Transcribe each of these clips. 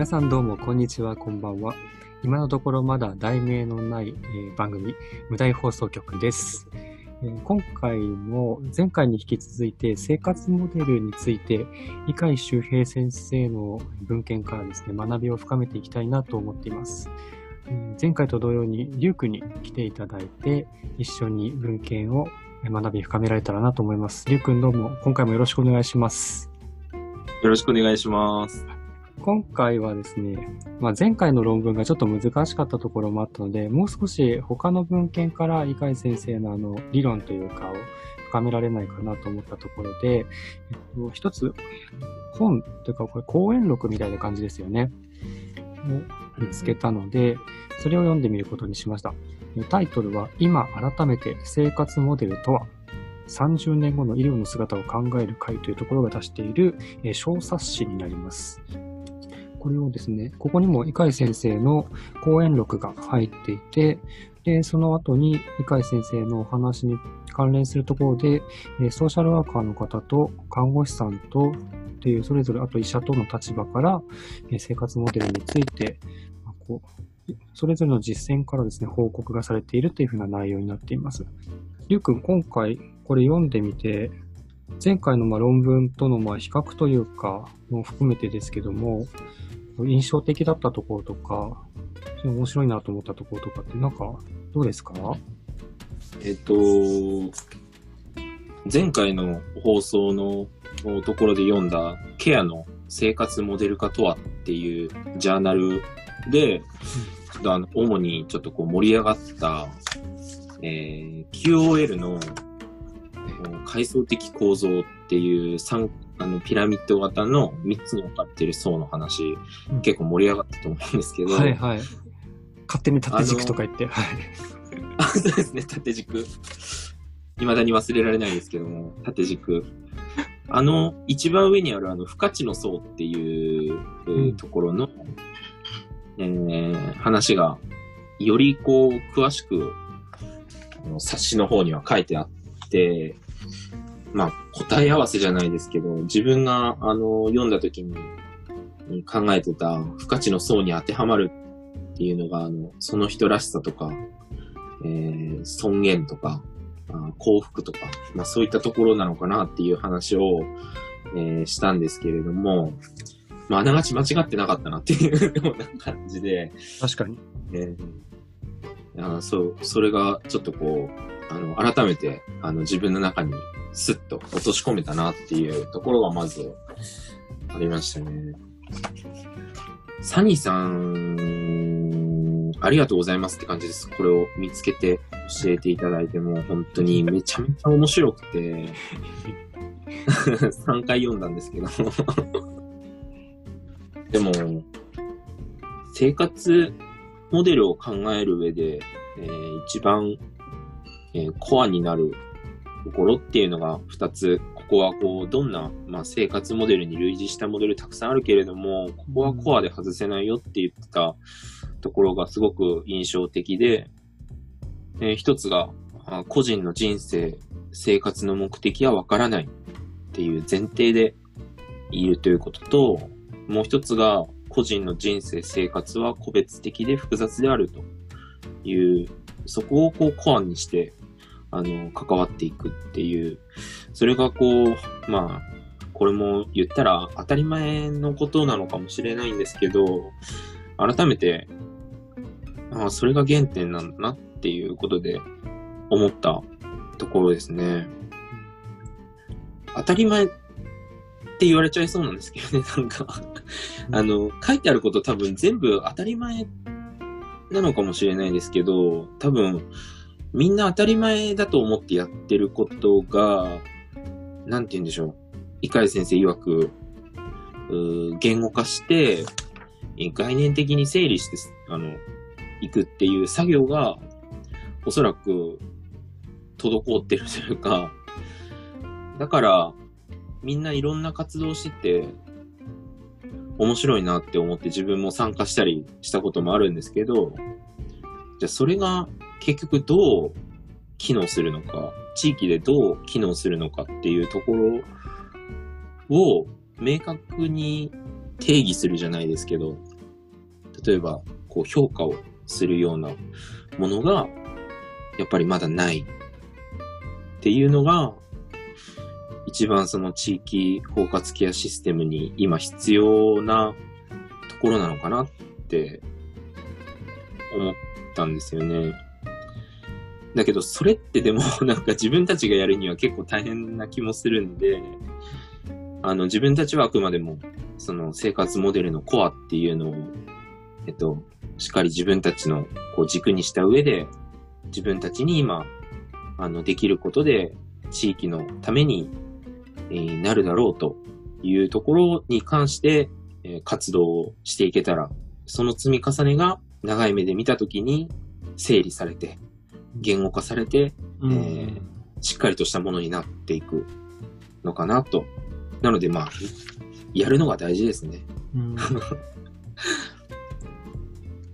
皆さんどうもこんにちは、こんばんは。今のところまだ題名のない、えー番組、無題放送局です、えー今回も前回に引き続いて生活モデルについて、理解周平先生の文献からですね、学びを深めていきたいなと思っています。前回と同様に、リュウクに来ていただいて、一緒に文献を学び深められたらなと思います。リュウ君どうも、今回もよろしくお願いします。よろしくお願いします。今回はですね、まあ、前回の論文がちょっと難しかったところもあったので、もう少し他の文献から伊海先生のあの理論というかを深められないかなと思ったところで、えっと、一つ本というかこれ講演録みたいな感じですよね。を見つけたので、それを読んでみることにしました。タイトルは、今改めて生活モデルとは30年後の医療の姿を考える会というところが出している小冊子になります。これをですね、ここにも伊海先生の講演録が入っていて、で、その後に伊海先生のお話に関連するところで、ソーシャルワーカーの方と看護師さんとっていう、それぞれあと医者との立場から、生活モデルについて、こうそれぞれの実践からですね、報告がされているというふうな内容になっています。りゅうくん、今回これ読んでみて、前回のまあ論文とのまあ比較というか、も含めてですけども、印象的だったところとか、面白いなと思ったところとかって、なんか、どうですか？えっと、前回の放送のところで読んだケアの生活モデル化とはっていうジャーナルで、ちょっとあの、主にちょっとこう盛り上がった、えー QOL のえー階層的構造っていう三あのピラミッド型の3つに分かってる層の話、うん結構盛り上がったと思うんですけど、はいはい。勝手に縦軸とか言って、はい。あ、そうですね、縦軸。未だに忘れられないですけども、縦軸。あの、一番上にあるあの、不価値の層っていう、ところの、えー話が、よりこう、詳しく、冊子の方には書いてあって、まあ、答え合わせじゃないですけど、自分が、あの、読んだ時にに考えてた不価値の層に当てはまるっていうのが、あの、その人らしさとか、えー尊厳とか、あ幸福とか、まあそういったところなのかなっていう話を、えーしたんですけれども、まああながち間違ってなかったなっていうよう な感じで、確かに。えーあそう、それがちょっとこう、あの、改めて、あの、自分の中にスッと落とし込めたなっていうところがまずありましたね。サニーさん、ありがとうございますって感じです。これを見つけて教えていただいても、本当にめちゃめちゃ面白くて、3回読んだんですけど。でも、生活モデルを考える上で、えー一番、えーコアになるところっていうのが2つ。ここはこう、どんな、まあ、生活モデルに類似したモデルたくさんあるけれども、ここはコアで外せないよって言ってたところがすごく印象的で、えー一つが、あ個人の人生、生活の目的はわからないっていう前提でいるということと、もう一つが、個人の人生、生活は個別的で複雑であるという、そこをこうコアにして、あの、関わっていくっていう、それがこう、まあ、これも言ったら当たり前のことなのかもしれないんですけど、改めて、ああ、それが原点なんだなっていうことで思ったところですね。当たり前って言われちゃいそうなんですけどね、なんか。あの、書いてあること多分全部当たり前なのかもしれないですけど、多分みんな当たり前だと思ってやってることが、なんて言うんでしょう。伊海先生曰く、う言語化して、概念的に整理して、あの、いくっていう作業が、おそらく、滞ってるというか、だから、みんないろんな活動してて、面白いなって思って自分も参加したりしたこともあるんですけど、じゃあそれが結局どう機能するのか、地域でどう機能するのかっていうところを明確に定義するじゃないですけど、例えば、こう評価をするようなものが、やっぱりまだないっていうのが、一番その地域包括ケアシステムに今必要なところなのかなって思ったんですよね。だけど、それってでも なんか自分たちがやるには結構大変な気もするんで、あの、自分たちはあくまでも、その生活モデルのコアっていうのを、えっと、しっかり自分たちのこう軸にした上で、自分たちに今、あの、できることで、地域のために、えーなるだろうというところに関して、えー活動をしていけたら、その積み重ねが長い目で見たときに整理されて、言語化されて、うんえーしっかりとしたものになっていくのかなと。なので、まあ、やるのが大事ですね。うん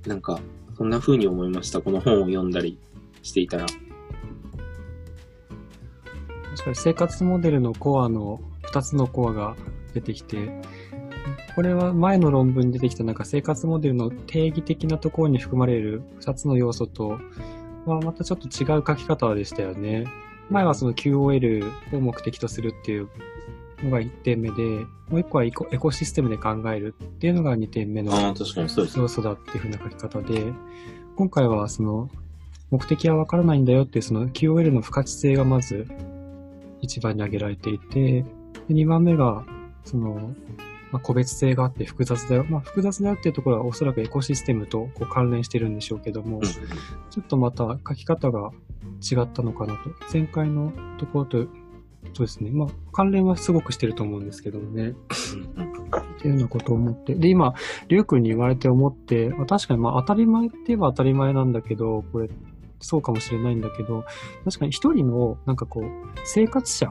なんか、そんな風に思いました。この本を読んだりしていたら。確かに生活モデルのコアの2つのコアが出てきて、これは前の論文に出てきたなんか生活モデルの定義的なところに含まれる2つの要素と、まあ、またちょっと違う書き方でしたよね。前はその QOL を目的とするっていうのが1点目で、もう1個はエコエコシステムで考えるっていうのが2点目の。要素だっていう風な書き方で、今回はその目的はわからないんだよっていうその QOL の不可知性がまず一番に挙げられていて、で2番目がその、まあ、個別性があって複雑だよ。まあ複雑だよっていうところはおそらくエコシステムとこう関連してるんでしょうけども、うんちょっとまた書き方が違ったのかなと。前回のところと、そうですね。まあ関連はすごくしてると思うんですけどもね。っていうようなことを思って。で、今、りゅうくんに言われて思って、まあ確かにまあ当たり前って言えば当たり前なんだけど、これ、そうかもしれないんだけど、確かに一人の、なんかこう、生活者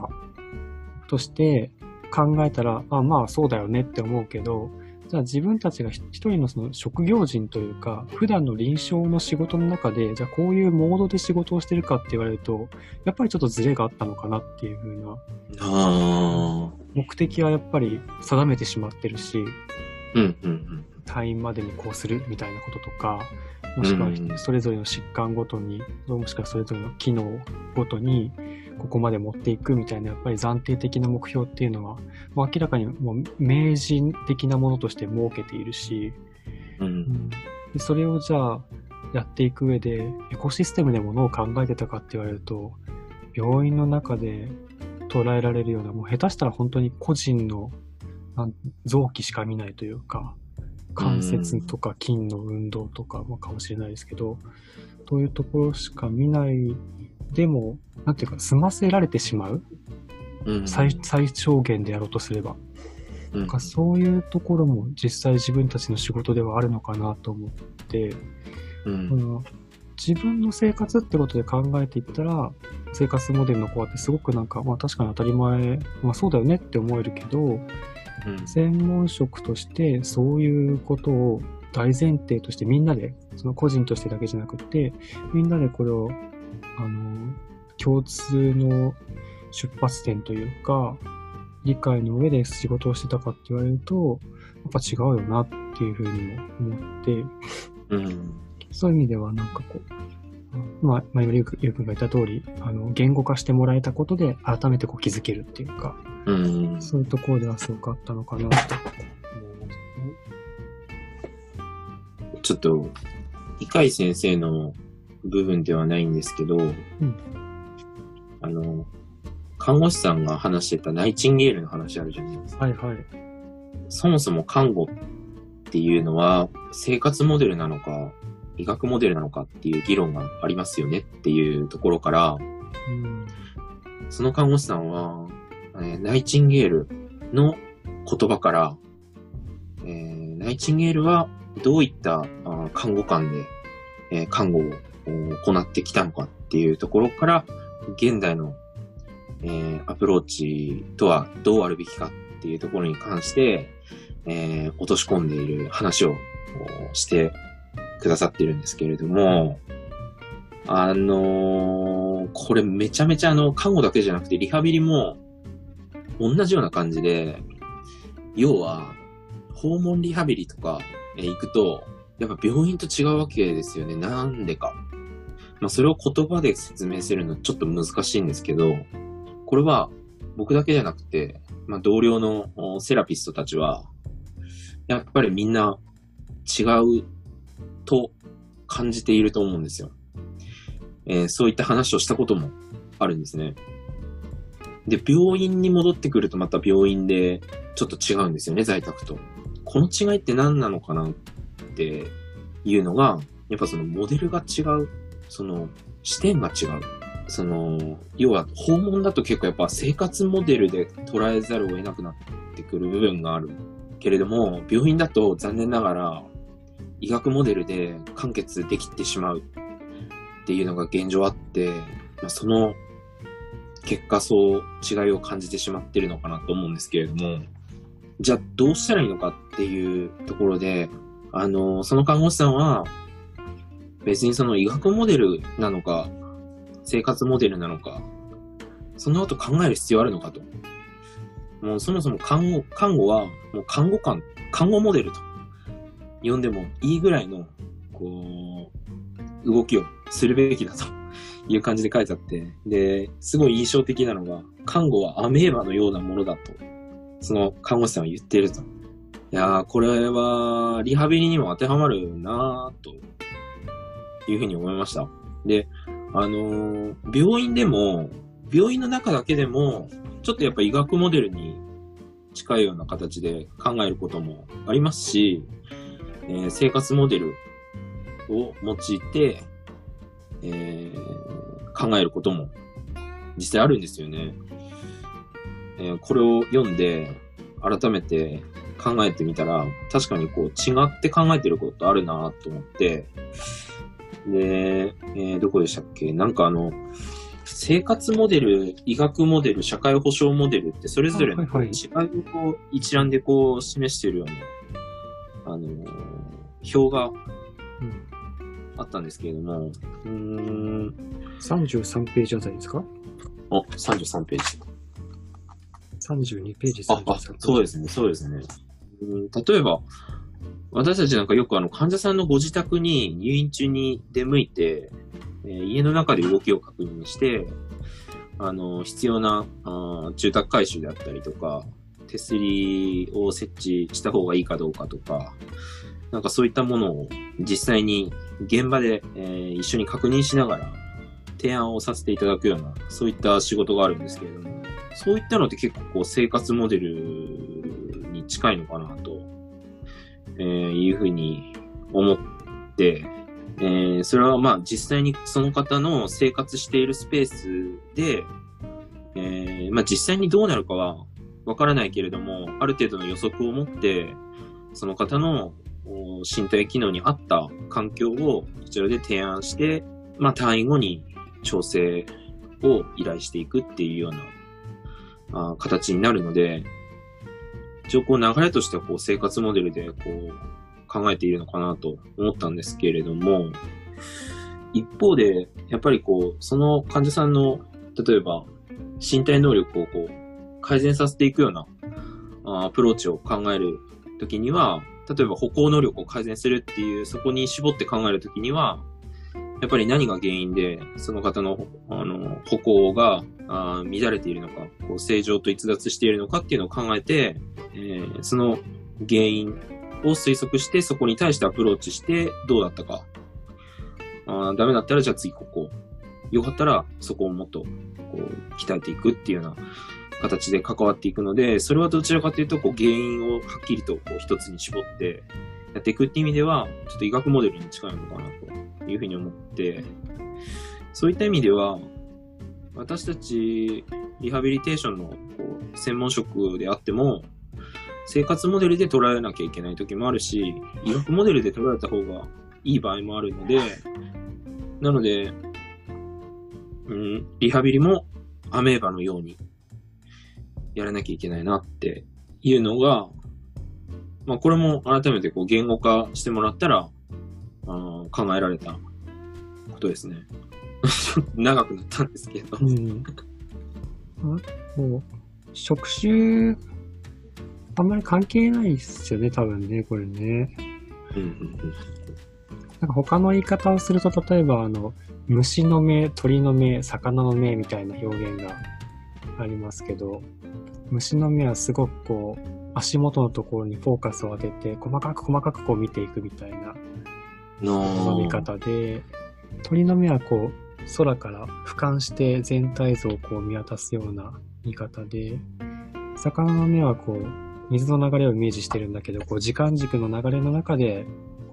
として考えたら、あ、まあそうだよねって思うけど、じゃあ自分たちが一一人のその職業人というか、普段の臨床の仕事の中で、じゃあこういうモードで仕事をしてるかって言われると、やっぱりちょっとズレがあったのかなっていうふうな。目的はやっぱり定めてしまってるし、うんうんうん。退院までにこうするみたいなこととか、もしくはうん。それぞれの疾患ごとに、もしくはそれぞれの機能ごとに、ここまで持っていくみたいな、やっぱり暫定的な目標っていうのは、もう明らかにもう明示的なものとして設けているし、うん。でそれをじゃあやっていく上で、エコシステムでものを考えてたかって言われると、病院の中で捉えられるような、もう下手したら本当に個人の臓器しか見ないというか、関節とか筋の運動とか、まあ、かもしれないですけど、そういうところしか見ないでも、なんていうか、済ませられてしまう？うん。最最小限でやろうとすれば。うんなんかそういうところも実際自分たちの仕事ではあるのかなと思って、うんこの自分の生活ってことで考えていったら、生活モデルの子ってすごくなんか、まあ確かに当たり前、まあそうだよねって思えるけど、うん専門職としてそういうことを大前提としてみんなで、その個人としてだけじゃなくて、みんなでこれを、あの、共通の出発点というか、理解の上で仕事をしてたかって言われると、やっぱ違うよなっていうふうにも思って、うん。そういう意味ではなんかこう、まあ、まあ、今、ゆうくんが言った通り、あの、言語化してもらえたことで改めてこう気づけるっていうか、うん。そういうところではすごくあったのかなと思いますね。ちょっと、理解先生の部分ではないんですけど、あの、看護師さんが話してたナイチンゲールの話あるじゃないですか。はいはい。そもそも看護っていうのは生活モデルなのか、医学モデルなのかっていう議論がありますよねっていうところから、うん。その看護師さんは、えーナイチンゲールの言葉から、えーナイチンゲールはどういった看護官で、えー看護をお行ってきたのかっていうところから、現代の、えーアプローチとはどうあるべきかっていうところに関して、えー落とし込んでいる話をおしてくださってるんですけれども、あのーこれめちゃめちゃあの、看護だけじゃなくてリハビリも同じような感じで、要は、訪問リハビリとか、え行くと、やっぱ病院と違うわけですよね。なんでか。まあ、それを言葉で説明するのちょっと難しいんですけど、これは僕だけじゃなくて、まあ、同僚のセラピストたちは、やっぱりみんな違うと感じていると思うんですよ。えー、そういった話をしたこともあるんですね。で、病院に戻ってくるとまた病院でちょっと違うんですよね、在宅と。この違いって何なのかなっていうのが、やっぱそのモデルが違う、その視点が違う。その、要は訪問だと結構やっぱ生活モデルで捉えざるを得なくなってくる部分がある。けれども、病院だと残念ながら医学モデルで完結できてしまうっていうのが現状あって、まあ、その結果そう違いを感じてしまってるのかなと思うんですけれども、じゃあどうしたらいいのかっていうところで、あの、その看護師さんは、別にその医学モデルなのか、生活モデルなのか、その後考える必要あるのかと。もうそもそも看護、看護は、もう看護官、看護モデルと呼んでもいいぐらいの、こう、動きをするべきだと いう感じで書いてあって、で、すごい印象的なのが、看護はアメーバのようなものだと、その看護師さんは言っていると。いやー、これは、リハビリにも当てはまるなーと、いうふうに思いました。で、あのー、病院でも、病院の中だけでも、ちょっとやっぱ医学モデルに近いような形で考えることもありますし、えー、生活モデルを用いて、えー、考えることも実際あるんですよね。えー、これを読んで改めて考えてみたら、確かにこう違って考えてることあるなと思って、で、えー、どこでしたっけ？なんかあの、生活モデル、医学モデル、社会保障モデルってそれぞれの違いをこう一覧でこう示しているような、あのー、表があったんですけれども、うん、33ページあたりですか？あ、33ページ。32ページ、33ページ。あ、そうですね、そうですね。うん例えば、私たちなんかよくあの患者さんのご自宅に入院中に出向いて、えー、家の中で動きを確認して、あの、必要なあ住宅改修であったりとか、手すりを設置した方がいいかどうかとか、なんかそういったものを実際に現場で、えー、一緒に確認しながら提案をさせていただくような、そういった仕事があるんですけれども、そういったのって結構こう生活モデルに近いのかなと、えー、いうふうに思って、えー、それはまあ実際にその方の生活しているスペースで、えー、まあ実際にどうなるかはわからないけれども、ある程度の予測を持って、その方の身体機能に合った環境をこちらで提案して、まあ、単位後に調整を依頼していくっていうようなあ形になるので、一応こう流れとしてはこう生活モデルでこう考えているのかなと思ったんですけれども、一方で、やっぱりこう、その患者さんの、例えば身体能力をこう改善させていくようなアプローチを考えるときには、例えば歩行能力を改善するっていう、そこに絞って考えるときには、やっぱり何が原因で、その方の、あの、歩行があ乱れているのか、こう正常と逸脱しているのかっていうのを考えて、えー、その原因を推測して、そこに対してアプローチして、どうだったか。あダメだったら、じゃあ次ここ。よかったら、そこをもっと、こう、鍛えていくっていうような形で関わっていくので、それはどちらかというと、こう、原因をはっきりとこう一つに絞ってやっていくっていう意味では、ちょっと医学モデルに近いのかなというふうに思って、そういった意味では、私たちリハビリテーションのこう専門職であっても、生活モデルで捉えなきゃいけない時もあるし、医学モデルで捉えた方がいい場合もあるので、なので、うん、リハビリもアメーバのようにやらなきゃいけないなっていうのが、まあこれも改めてこう言語化してもらったら、あ考えられたことですね。長くなったんですけど。うん。もう、職種、あんまり関係ないっすよね、多分ね、これね。うんうんなんか他の言い方をすると、例えば、あの、虫の目、鳥の目、魚の目みたいな表現がありますけど、虫の目はすごくこう、足元のところにフォーカスを当てて、細かく細かくこう見ていくみたいなの見方で、鳥の目はこう、空から俯瞰して全体像をこう見渡すような見方で、魚の目はこう、水の流れをイメージしてるんだけど、こう、時間軸の流れの中で、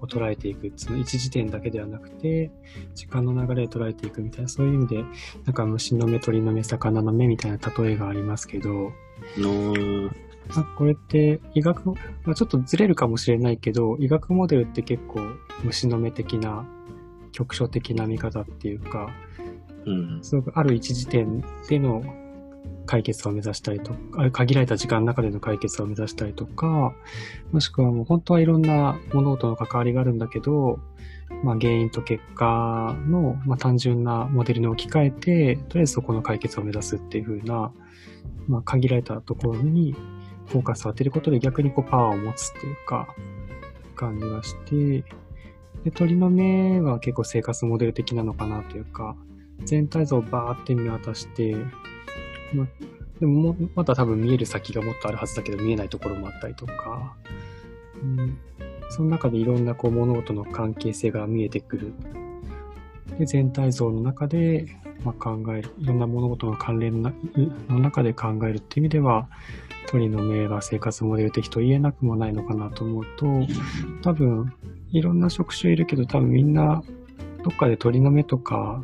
こう、捉えていく。その一時点だけではなくて、時間の流れを捉えていくみたいな、そういう意味で、なんか虫の目、鳥の目、魚の目みたいな例えがありますけど、のまあこれって医学、まあ、ちょっとずれるかもしれないけど、医学モデルって結構虫の目的な、局所的な見方っていうか、うん。すごくある一時点での解決を目指したりとか、限られた時間の中での解決を目指したりとか、もしくはもう本当はいろんな物事の関わりがあるんだけど、まあ原因と結果の、まあ、単純なモデルに置き換えて、とりあえずそこの解決を目指すっていう風な、まあ限られたところにフォーカスを当てることで逆にこうパワーを持つっていうか、感じがして、で、鳥の目は結構生活モデル的なのかなというか、全体像をバーって見渡して、ま、でももまだ多分見える先がもっとあるはずだけど見えないところもあったりとか、うん、その中でいろんなこう物事の関係性が見えてくる。で、全体像の中で、まあ、考える、いろんな物事の関連の中で考えるっていう意味では、鳥の目が生活モデル的と言えなくもないのかなと思うと、多分、いろんな職種いるけど、多分みんな、どっかで鳥の目とか、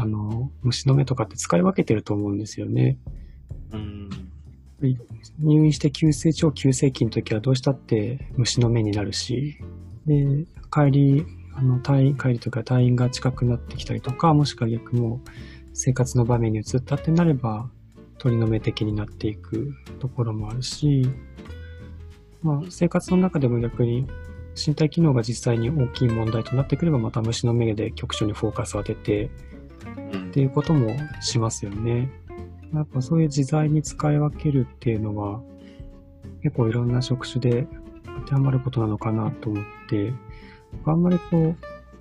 あの、虫の目とかって使い分けてると思うんですよね。うん。入院して急性、超急性期の時はどうしたって虫の目になるし、で、帰り、あの、退院、帰りとか退院が近くなってきたりとか、もしくは逆も生活の場面に移ったってなれば、鳥の目的になっていくところもあるし、まあ、生活の中でも逆に身体機能が実際に大きい問題となってくれば、また虫の目で局所にフォーカスを当てて、うんっていうこともしますよね。やっぱそういう自在に使い分けるっていうのは、結構いろんな職種で当てはまることなのかなと思って、あんまりこ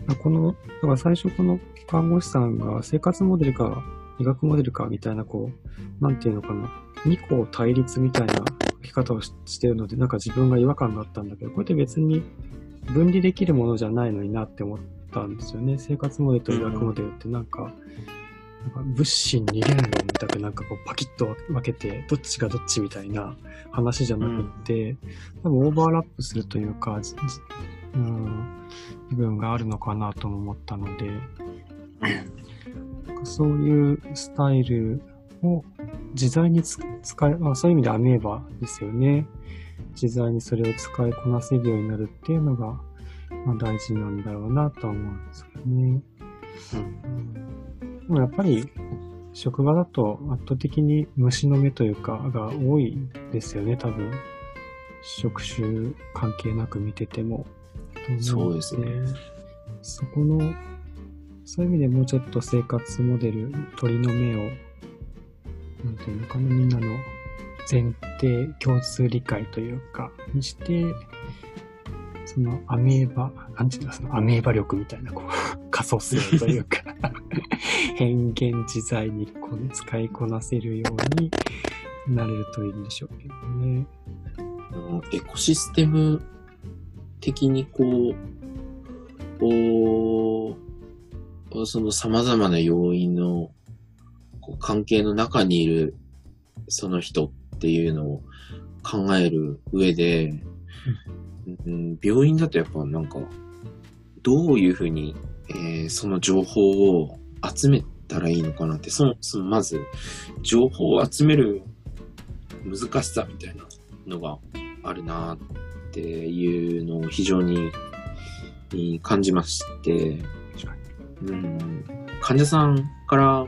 う、この、だから最初この看護師さんが生活モデルか医学モデルかみたいなこう、なんていうのかな、二項対立みたいな書き方をししてるので、なんか自分が違和感があったんだけど、これって別に分離できるものじゃないのになって思ってたんですよね。生活モデルと医学モデルってなんか、なんか物心二元論みたくなんかこうパキッと分けて、どっちがどっちみたいな話じゃなくって、多分オーバーラップするというか、うん、部分があるのかなとも思ったので、そういうスタイルを自在に使い、あ、そういう意味でアメーバですよね。自在にそれを使いこなせるようになるっていうのが、まあ、大事なんだろうなとは思うんですけどね。うんでもやっぱり、職場だと圧倒的に虫の目というかが多いですよね、多分。職種関係なく見てても。そうですね。そこの、そういう意味でもうちょっと生活モデル、鳥の目を、なんていうのかな、みんなの前提、共通理解というか、にして、そのアメーバ、なんていうの、そのアメーバ力みたいな、こう、仮想性というか、変幻自在にこう使いこなせるようになれるといいんでしょうけどね。エコシステム的にこう、こう、その様々な要因のこう関係の中にいるその人っていうのを考える上で、うん、病院だとやっぱなんか、どういうふうに、えーその情報を集めたらいいのかなって、その、そのまず、情報を集める難しさみたいなのがあるなっていうのを非常にに感じまして、うん、患者さんから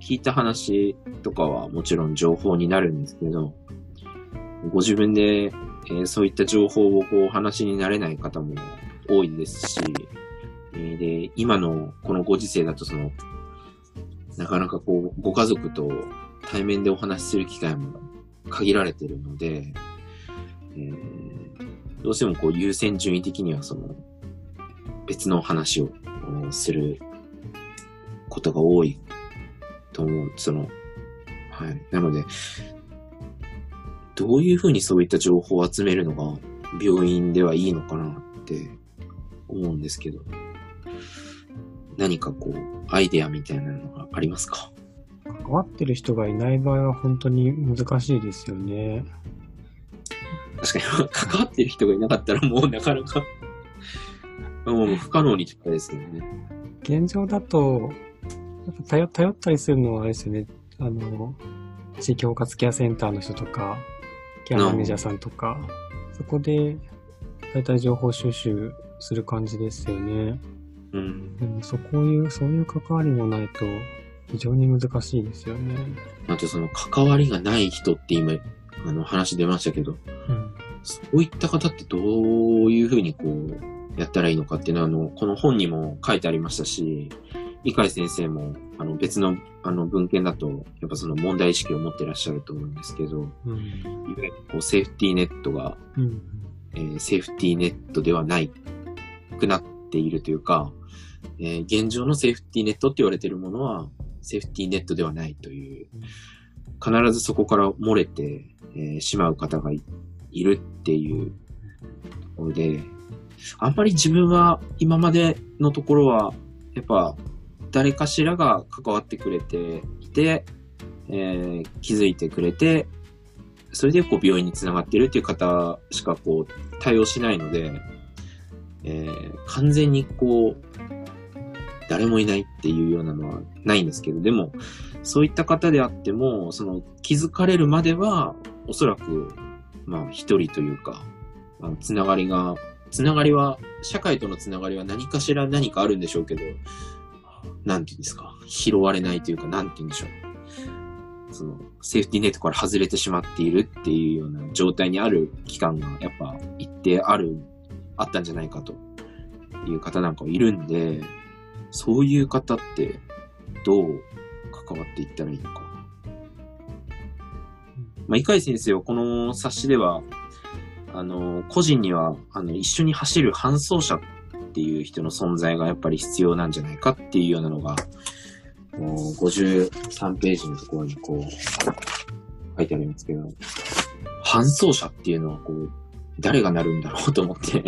聞いた話とかはもちろん情報になるんですけど、ご自分で、えーそういった情報をこうお話になれない方も多いですし、えーで、今のこのご時世だとその、なかなかこう、ご家族と対面でお話しする機会も限られてるので、えーどうしてもこう優先順位的にはその別の話をすることが多いと思う。その、はい。なので、どういうふうにそういった情報を集めるのが病院ではいいのかなって思うんですけど、何かこう、アイデアみたいなのがありますか？関わってる人がいない場合は本当に難しいですよね。確かに、関わってる人がいなかったらもうなかなか、もう不可能に近いですよね。現状だと、やっぱ頼頼ったりするのはあれですよね。あの、地域包括ケアセンターの人とか、ケアマネージャーさんとか、そこで、だいたい情報収集する感じですよね。うん。でもそこいう、そういう関わりもないと、非常に難しいですよね。あとその関わりがない人って今、あの話出ましたけど、うん。そういった方ってどういうふうにこう、やったらいいのかっていうのは、あの、この本にも書いてありましたし、理解先生も、あの、別の、あの、文献だと、やっぱその問題意識を持ってらっしゃると思うんですけど、うん。いわゆるこう、セーフティーネットが、うん。えーセーフティーネットではないくなっているというか、えー現状のセーフティーネットって言われているものは、セーフティーネットではないという、必ずそこから漏れて、えーしまう方がいいるっていうところで、あんまり自分は今までのところは、やっぱ誰かしらが関わってくれていて、えー気づいてくれて、それでこう病院につながってるっていう方しかこう対応しないので、えー完全にこう、誰もいないっていうようなのはないんですけど、でも、そういった方であっても、その気づかれるまでは、おそらく、まあ一人というか、あのつながりが、つながりは、社会とのつながりは何かしら何かあるんでしょうけど、なんていうんですか、拾われないというか、なんて言うんでしょう？その、セーフティーネットから外れてしまっているっていうような状態にある期間が、やっぱ一定ある、あったんじゃないかという方なんかもいるんで、そういう方ってどう関わっていったらいいのか。まあ、伊海先生はこの冊子では、あの、個人には、あの、一緒に走る搬送者っっていう人の存在がやっぱり必要なんじゃないかっていうようなのが、もう53ページのところにこう、書いてありますけど、搬送者っていうのはこう、誰がなるんだろうと思って、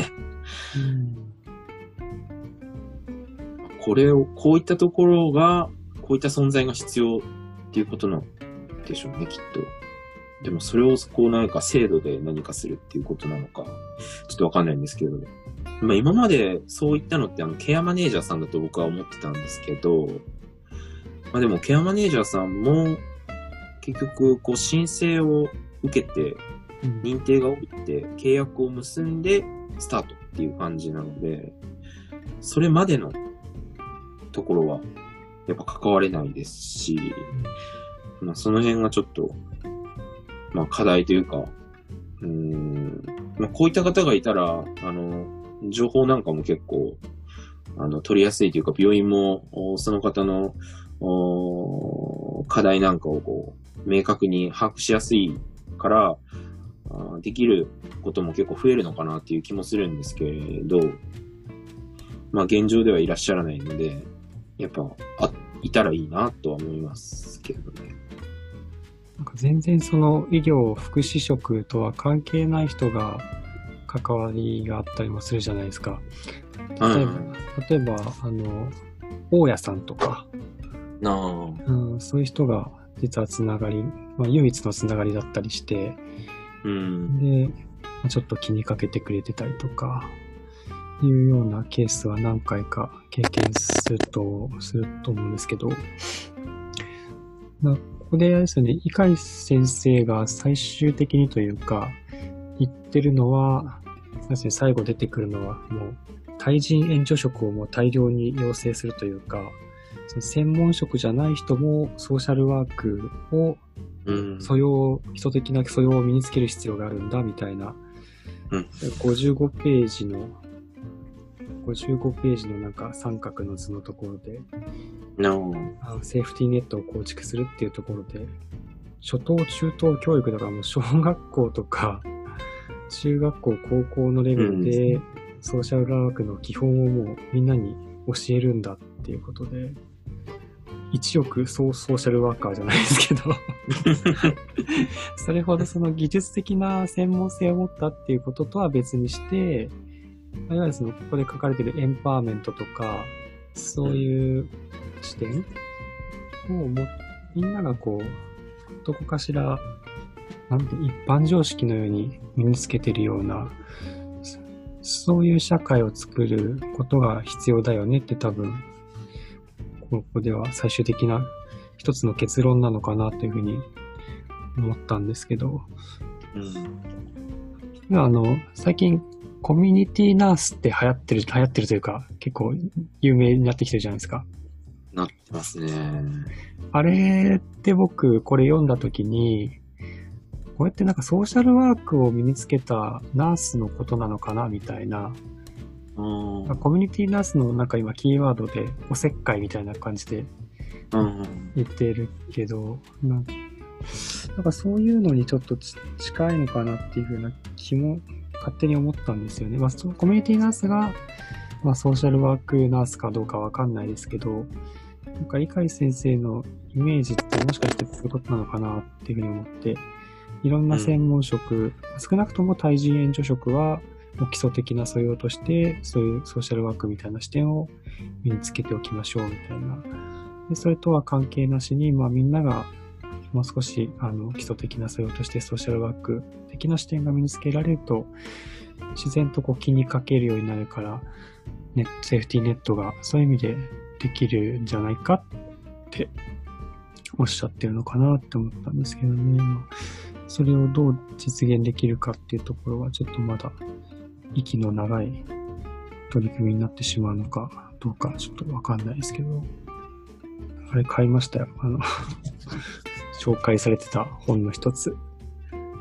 これを、こういったところが、こういった存在が必要っていうことなんでしょうね、きっと。でもそれをこうなんか制度で何かするっていうことなのか、ちょっとわかんないんですけど。ねまあ今までそういったのってあのケアマネージャーさんだと僕は思ってたんですけど、まあでもケアマネージャーさんも結局こう申請を受けてうん。認定が起きて契約を結んでスタートっていう感じなので、それまでのところはやっぱ関われないですし、まあその辺がちょっと、まあ課題というか、うーん、まあこういった方がいたら、あの、情報なんかも結構、あの、取りやすいというか、病院も、その方の、課題なんかをこう、明確に把握しやすいから、できることも結構増えるのかなっていう気もするんですけど、まあ現状ではいらっしゃらないので、やっぱ、あ、いたらいいなとは思いますけどね。なんか全然その医療福祉職とは関係ない人が関わりがあったりもするじゃないですか。例えば、例えばあの、大家さんとか、うん、そういう人が実はつながり、まあ、唯一のつながりだったりして、うん、で、まあちょっと気にかけてくれてたりとか、いうようなケースは何回か経験すると、すると思うんですけど、まあここであれですよね、伊海先生が最終的にというか、言ってるのは、そうですね、最後出てくるのは、もう、対人援助職をもう大量に要請するというか、その専門職じゃない人もソーシャルワークをうん、素養、基礎的な素養を身につける必要があるんだ、みたいな。うん。55ページの、55ページのなんか三角の図のところで、なあ、あのセーフティーネットを構築するっていうところで、初等、中等教育だからもう小学校とか、中学校、高校のレベルで、ソーシャルワークの基本をもうみんなに教えるんだっていうことで、一億総ソーシャルワーカーじゃないですけど。それほどその技術的な専門性を持ったっていうこととは別にして、いわゆるその、ここで書かれているエンパワーメントとか、そういう視点をも、みんながこう、どこかしら、なんて一般常識のように身につけてるような、そういう社会を作ることが必要だよねって多分、ここでは最終的な一つの結論なのかなというふうに思ったんですけど、うん、あの、最近コミュニティナースって流行ってる、流行ってるというか、結構有名になってきてるじゃないですか。なってますね。あれって僕、これ読んだ時に、こうやってなんかソーシャルワークを身につけたナースのことなのかなみたいな。コミュニティナースのなんか今キーワードでおせっかいみたいな感じで言ってるけど、なんかそういうのにちょっと近いのかなっていうふうな気も勝手に思ったんですよね。まあ、コミュニティナースが、まあ、ソーシャルワークナースかどうかわかんないですけど、なんか、理解先生のイメージってもしかしてこういうことなのかなっていうふうに思って、いろんな専門職、うん、少なくとも対人援助職は、基礎的な素養として、そういうソーシャルワークみたいな視点を身につけておきましょうみたいな。でそれとは関係なしに、まあみんながもう少しあの基礎的な素養としてソーシャルワーク的な視点が身につけられると、自然とこう気にかけるようになるから、ね、セーフティーネットがそういう意味でできるんじゃないかっておっしゃってるのかなって思ったんですけどね。それをどう実現できるかっていうところはちょっとまだ息の長い取り組みになってしまうのかどうかちょっとわかんないですけど、あれ買いましたよ。あの 紹介されてた本の一つ。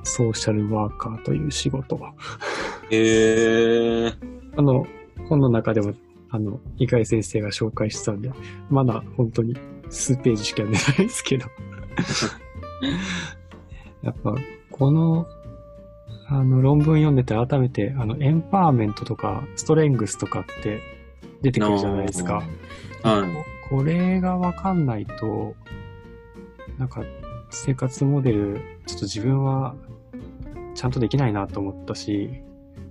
ソーシャルワーカーという仕事。へえー。あの、本の中でも、あの、伊海先生が紹介してたんで、まだ本当に数ページしか読んでないですけど。やっぱ、この、あの、論文読んでて改めて、あの、エンパワーメントとか、ストレングスとかって出てくるじゃないですか。はい。これがわかんないと、なんか、生活モデル、ちょっと自分はちゃんとできないなと思ったし、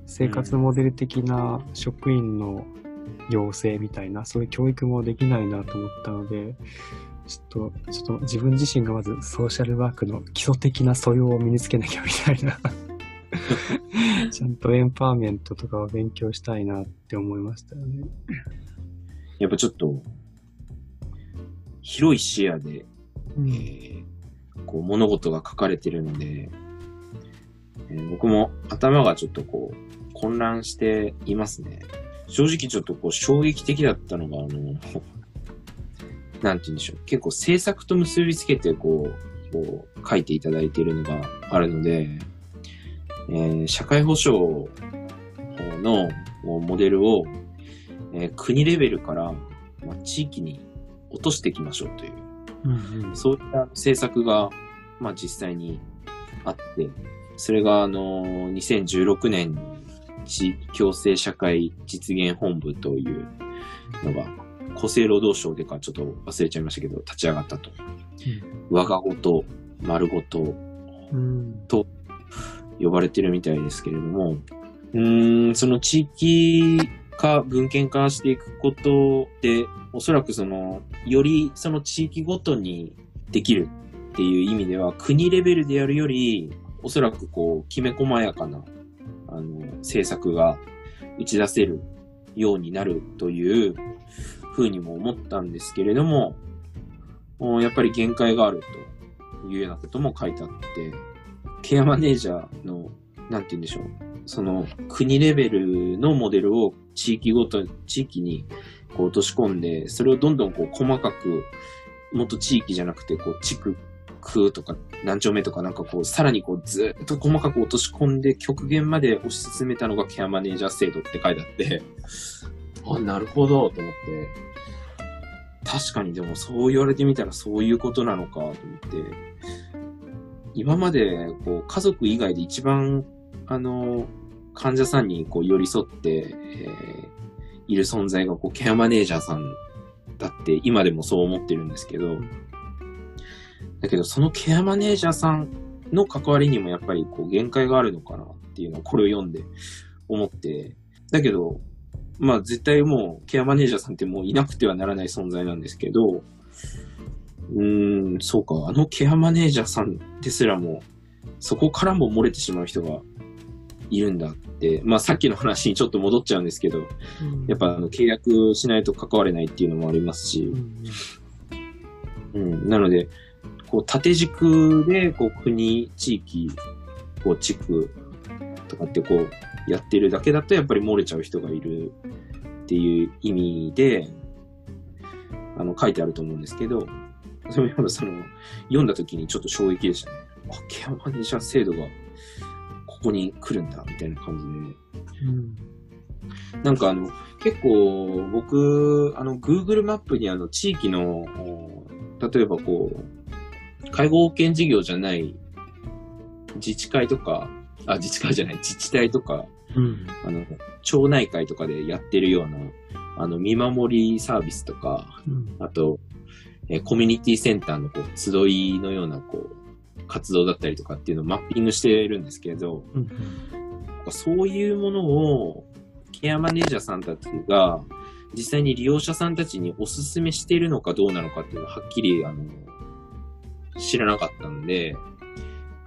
生活モデル的な職員の養成みたいな、そういう教育もできないなと思ったので、ちょっと、ちょっと自分自身がまずソーシャルワークの基礎的な素養を身につけなきゃみたいな ちゃんとエンパワーメントとかを勉強したいなって思いましたよね。やっぱちょっと、広い視野で、うん、えー、こう物事が書かれてるので、えー、僕も頭がちょっとこう、混乱していますね。正直ちょっとこう、衝撃的だったのが、あの、なんて言うんでしょう。結構制作と結びつけてこう、こう書いていただいているのがあるので、えー、社会保障のモデルを、えー、国レベルから、まあ、地域に落としていきましょうという、うんうん、そういった政策が、まあ、実際にあって、それが、あの、2016年に地域共生社会実現本部というのが、厚生労働省でかちょっと忘れちゃいましたけど、立ち上がったと。うん、我がごと、丸ごと、うん、と呼ばれてるみたいですけれども、うん、その地域化、文献化していくことで、おそらくその、よりその地域ごとにできるっていう意味では、国レベルでやるより、おそらくこう、きめ細やかな、あの、政策が打ち出せるようになるというふうにも思ったんですけれども、やっぱり限界があるというようなことも書いてあって、ケアマネージャーの、なんて言うんでしょう。その国レベルのモデルを地域ごと、地域にこう落とし込んで、それをどんどんこう細かく、もっと地域じゃなくて、こう地区区とか何丁目とかなんかこう、さらにこうずっと細かく落とし込んで極限まで推し進めたのがケアマネージャー制度って書いてあって、あ、なるほどと思って、確かにでもそう言われてみたらそういうことなのかと思って、今までこう家族以外で一番あの、患者さんにこう寄り添って、えー、いる存在がこうケアマネージャーさんだって今でもそう思ってるんですけど、だけどそのケアマネージャーさんの関わりにもやっぱりこう限界があるのかなっていうのをこれを読んで思って、だけど、まあ絶対もうケアマネージャーさんってもういなくてはならない存在なんですけど、うーん、そうか、あのケアマネージャーさんですらも、そこからも漏れてしまう人がいるんだって、まあさっきの話にちょっと戻っちゃうんですけど、うん、やっぱあの契約しないと関われないっていうのもありますし、うん、うん、なので、こう縦軸でこう国、地域、こう地区とかってこうやってるだけだとやっぱり漏れちゃう人がいるっていう意味で、あの書いてあると思うんですけど、そのその読んだ時にちょっと衝撃でしたね。あ、ケアマネージャー制度がここに来るんだ、みたいな感じで。うん、なんかあの、結構僕、あの、Google マップにあの、地域の、例えばこう、介護保険事業じゃない自治会とか、あ、自治会じゃない、自治体とか、うん、あの、町内会とかでやってるような、あの、見守りサービスとか、うん、あと、えコミュニティセンターのこう集いのようなこう活動だったりとかっていうのをマッピングしてるんですけど、うん、そういうものをケアマネージャーさんたちが実際に利用者さんたちにお勧めしているのかどうなのかっていうのははっきりあの知らなかったんで、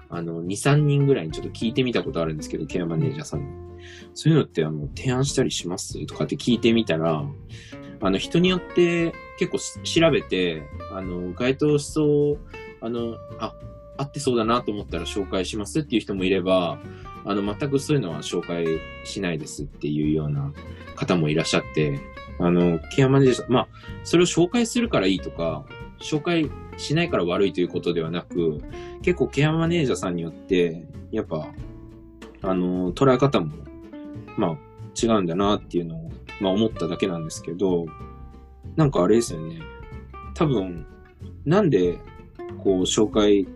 あの、2、3人ぐらいにちょっと聞いてみたことあるんですけど、ケアマネージャーさんに。そういうのってあの、提案したりします？とかって聞いてみたら、あの、人によって結構調べて、あの、該当しそう、あの、あ、合ってそうだなと思ったら紹介しますっていう人もいれば、あの、全くそういうのは紹介しないですっていうような方もいらっしゃって、あの、ケアマネージャーまあ、それを紹介するからいいとか、紹介しないから悪いということではなく、結構ケアマネージャーさんによって、やっぱ、あの、捉え方も、まあ、違うんだなっていうのを、まあ思っただけなんですけど、なんかあれですよね。多分、なんで、こう、紹介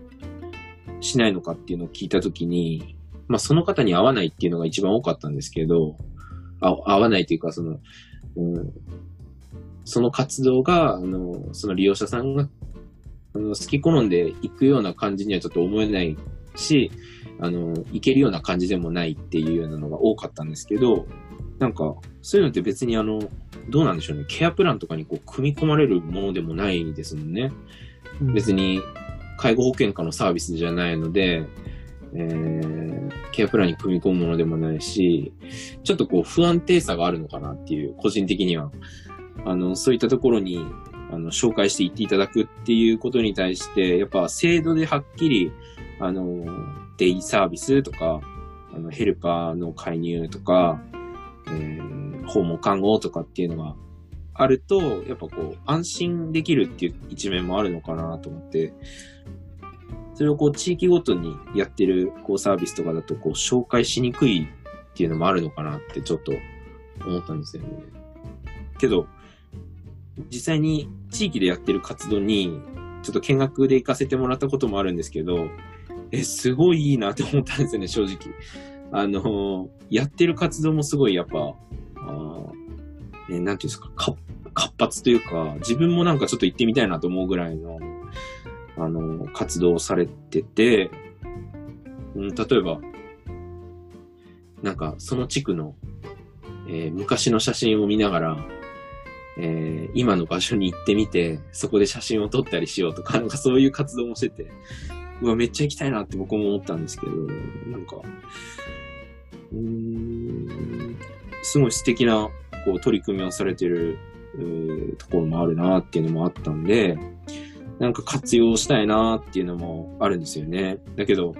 しないのかっていうのを聞いたときに、まあその方に合わないっていうのが一番多かったんですけど、あ合わないというか、その、うん、その活動が、あの、その利用者さんが、あの、好き好んで行くような感じにはちょっと思えないし、あの、行けるような感じでもないっていうようなのが多かったんですけど、なんか、そういうのって別にあの、どうなんでしょうね。ケアプランとかにこう、組み込まれるものでもないですもんね。うん、別に、介護保険科のサービスじゃないので、えー、ケアプランに組み込むものでもないし、ちょっとこう不安定さがあるのかなっていう、個人的にはあの、そういったところに、あの、紹介していっていただくっていうことに対して、やっぱ制度ではっきり、あの、デイサービスとか、あの、ヘルパーの介入とか、えー、訪問看護とかっていうのがあると、やっぱこう、安心できるっていう一面もあるのかなと思って、それをこう、地域ごとにやってる、こう、サービスとかだと、こう、紹介しにくいっていうのもあるのかなってちょっと思ったんですよね。けど、実際に地域でやってる活動に、ちょっと見学で行かせてもらったこともあるんですけど、え、すごいいいなって思ったんですよね、正直。あの、やってる活動もすごいやっぱ、あえなんていうんですか、か活発というか、自分もなんかちょっと行ってみたいなと思うぐらいの、あの、活動をされてて、うん、例えば、なんかその地区の、えー、昔の写真を見ながら、えー、今の場所に行ってみて、そこで写真を撮ったりしようとか、なんかそういう活動もしてて、うわ、めっちゃ行きたいなって僕も思ったんですけど、なんか、うん、すごい素敵な、こう、取り組みをされてる、ところもあるなっていうのもあったんで、なんか活用したいなっていうのもあるんですよね。だけど、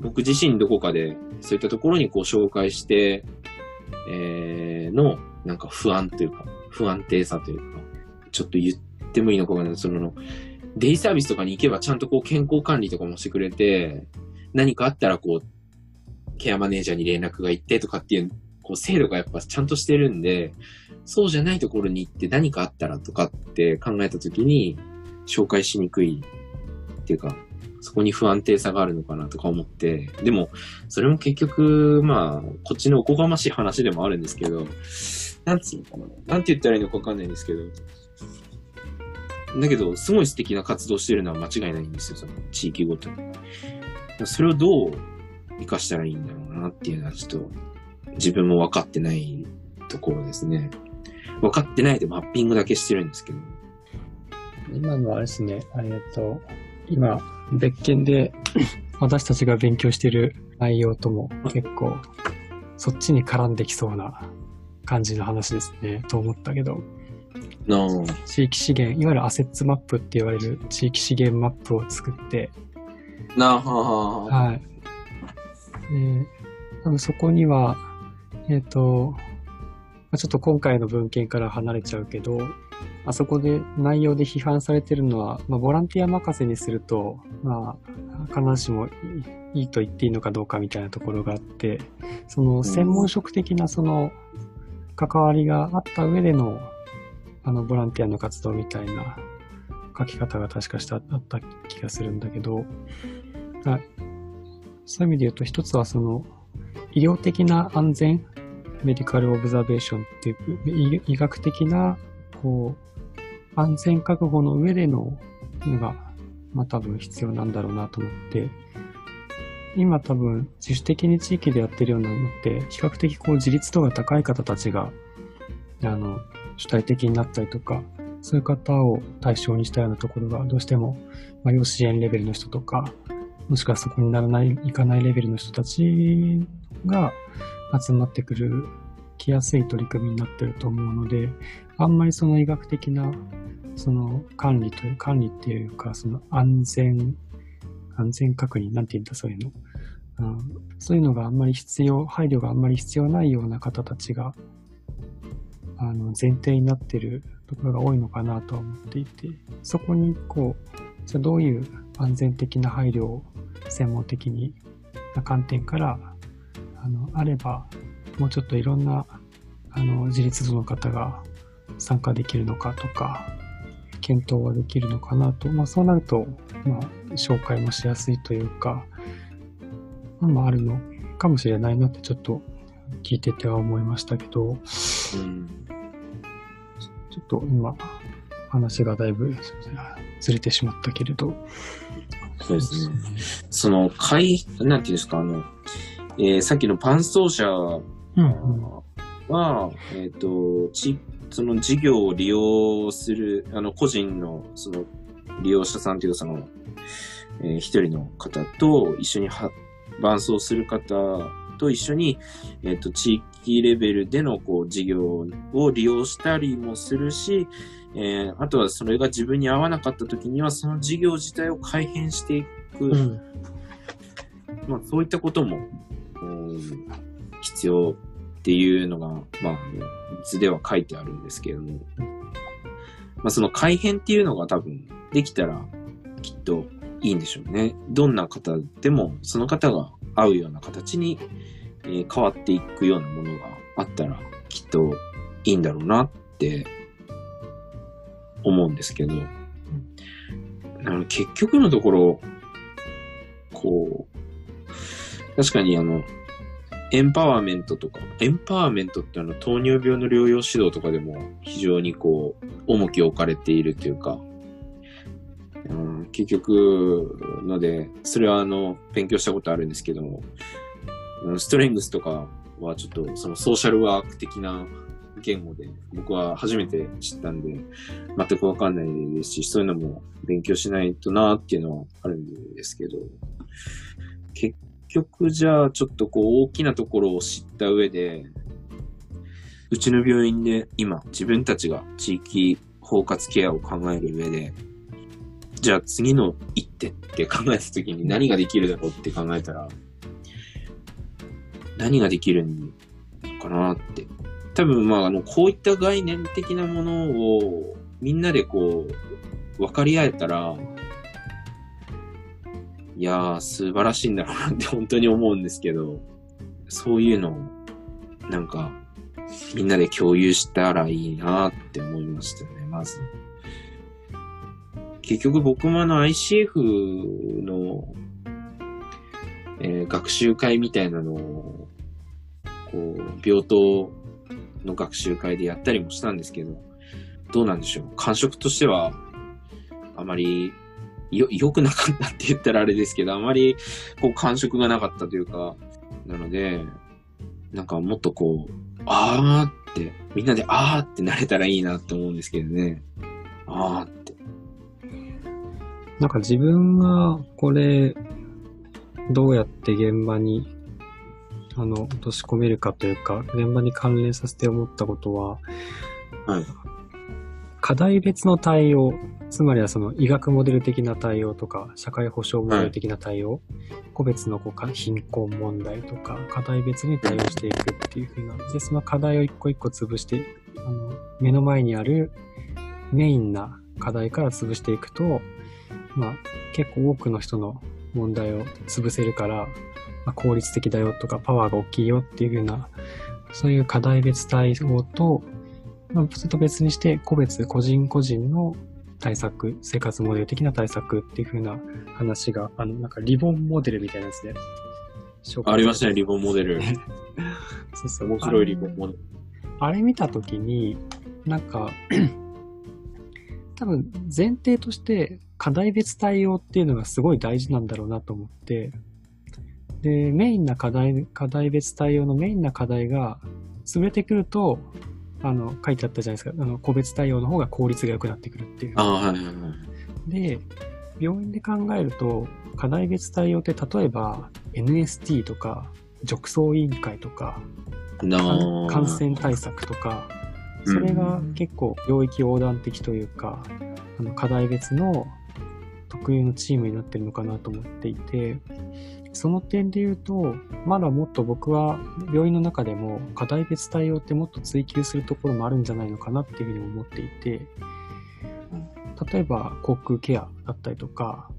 僕自身どこかでそういったところにこう紹介して、えー、の、なんか不安というか、不安定さというか、ちょっと言ってもいいのかわかんない。その、デイサービスとかに行けばちゃんとこう健康管理とかもしてくれて、何かあったらこう、ケアマネージャーに連絡が行ってとかっていう、こう制度がやっぱちゃんとしてるんで、そうじゃないところに行って何かあったらとかって考えたときに、紹介しにくいっていうか、そこに不安定さがあるのかなとか思って、でも、それも結局、まあ、こっちのおこがましい話でもあるんですけど、なんつうのかな。なんて言ったらいいのかわかんないんですけど、だけど、すごい素敵な活動してるのは間違いないんですよ、その地域ごとに。それをどう活かしたらいいんだろうなっていうのはちょっと自分も分かってないところですね。分かってないでマッピングだけしてるんですけど。今のはあれですね、えっと、今、別件で私たちが勉強してる内容とも結構、そっちに絡んできそうな感じの話ですね、と思ったけど、地域資源、いわゆるアセッツマップって言われる地域資源マップを作って、なあ、はい。で、多分そこには、えっ、と、まあちょっと今回の文献から離れちゃうけど、あそこで内容で批判されてるのは、まあ、ボランティア任せにすると、まあ、必ずしもいいいいと言っていいのかどうかみたいなところがあって、その専門職的なその関わりがあった上での、あの、ボランティアの活動みたいな書き方が確かしてあった気がするんだけど、あそういう意味で言うと、一つはその、医療的な安全、メディカルオブザベーションっていう、医学的な、こう、安全確保の上でののが、まあ多分必要なんだろうなと思って、今多分自主的に地域でやってるようなのって、比較的こう自立度が高い方たちが、あの、主体的になったりとか、そういう方を対象にしたようなところがどうしても、まあ、要支援レベルの人とか、もしくはそこにならない、いかないレベルの人たちが集まってくる、きやすい取り組みになってると思うので、あんまりその医学的な、その管理という、管理っていうか、その安全、安全確認、なんて言うんだ、そういうの。うん、そういうのがあんまり必要、配慮があんまり必要ないような方たちが、あの、前提になってるところが多いのかなとは思っていて、そこに、こう、じゃどういう安全的な配慮を専門的にな観点からあのあればもうちょっといろんなあの自立度の方が参加できるのかとか検討はできるのかなと、まあ、そうなると、まあ、紹介もしやすいというか、まあ、あるのかもしれないなってちょっと聞いてては思いましたけどうん。ちょっと今話がだいぶずれてしまったけれどそうですね。その、会、なんていうんですか、あの、えーさっきのパン奏者うんうんは、えっ、と、ち、その事業を利用する、あの、個人の、その、利用者さんというか、その、えー一人の方と一緒には、伴走する方と一緒に、えっ、と、地域レベルでの、こう、事業を利用したりもするし、えーあとはそれが自分に合わなかった時には、その事業自体を改変していく、うん。まあ、そういったことも、うん必要っていうのが、まあ、図では書いてあるんですけれども、まあ、その改変っていうのが多分できたらきっといいんでしょうね。どんな方でも、その方が合うような形に、えー変わっていくようなものがあったらきっといいんだろうなって思うんですけど、あの結局のところ、こう、確かにあの、エンパワーメントとか、エンパワーメントってあの、糖尿病の療養指導とかでも非常にこう、重きを置かれているというか、うん、結局ので、それはあの、勉強したことあるんですけども、ストレングスとかはちょっとそのソーシャルワーク的な言語で僕は初めて知ったんで、全くわかんないですし、そういうのも勉強しないとなっていうのはあるんですけど、結局じゃあちょっとこう大きなところを知った上で、うちの病院で今自分たちが地域包括ケアを考える上で、じゃあ次の一手って考えた時に何ができるだろうって考えたら、何ができるのかなって。多分まああの、こういった概念的なものをみんなでこう、分かり合えたら、いやー、素晴らしいんだろうなって本当に思うんですけど、そういうのを、なんか、みんなで共有したらいいなって思いましたね、まず。結局僕もあの ICF の、えー学習会みたいなのを、こう、病棟の学習会でやったりもしたんですけど、どうなんでしょう。感触としては、あまり、よ、良くなかったって言ったらあれですけど、あまり、こう、感触がなかったというか、なので、なんかもっとこう、あーって、みんなであーってなれたらいいなって思うんですけどね。あーって。なんか自分がこれ、どうやって現場に、あの、落とし込めるかというか、現場に関連させて思ったことは、はい。課題別の対応、つまりはその医学モデル的な対応とか、社会保障モデル的な対応、個別のこうか貧困問題とか、課題別に対応していくっていうふうな、で、その課題を一個一個潰して、あの、目の前にあるメインな課題から潰していくと、まあ、結構多くの人の問題を潰せるから、まあ、効率的だよとか、パワーが大きいよっていうふうな、そういう課題別対応と、まあ、それと別にして、個別、個人個人の対策、生活モデル的な対策っていう風な話が、あの、なんかリボンモデルみたいなやつで、紹介ありましたね、リボンモデル。そうそう。面白いリボンモデル。あれ見たときに、なんか、多分前提として課題別対応っていうのがすごい大事なんだろうなと思って、で、メインな課題、課題別対応のメインな課題が潰れてくると、あの、書いてあったじゃないですか。あの、個別対応の方が効率が良くなってくるっていう。ああ、はいはいはい。で、病院で考えると、課題別対応って例えば NST とか、褥瘡委員会とか。感染対策とか、それが結構領域横断的というか、あの課題別の特有のチームになってるのかなと思っていて、その点で言うと、まだもっと僕は病院の中でも課題別対応ってもっと追求するところもあるんじゃないのかなっていうふうに思っていて、例えば口腔ケアだったりとか、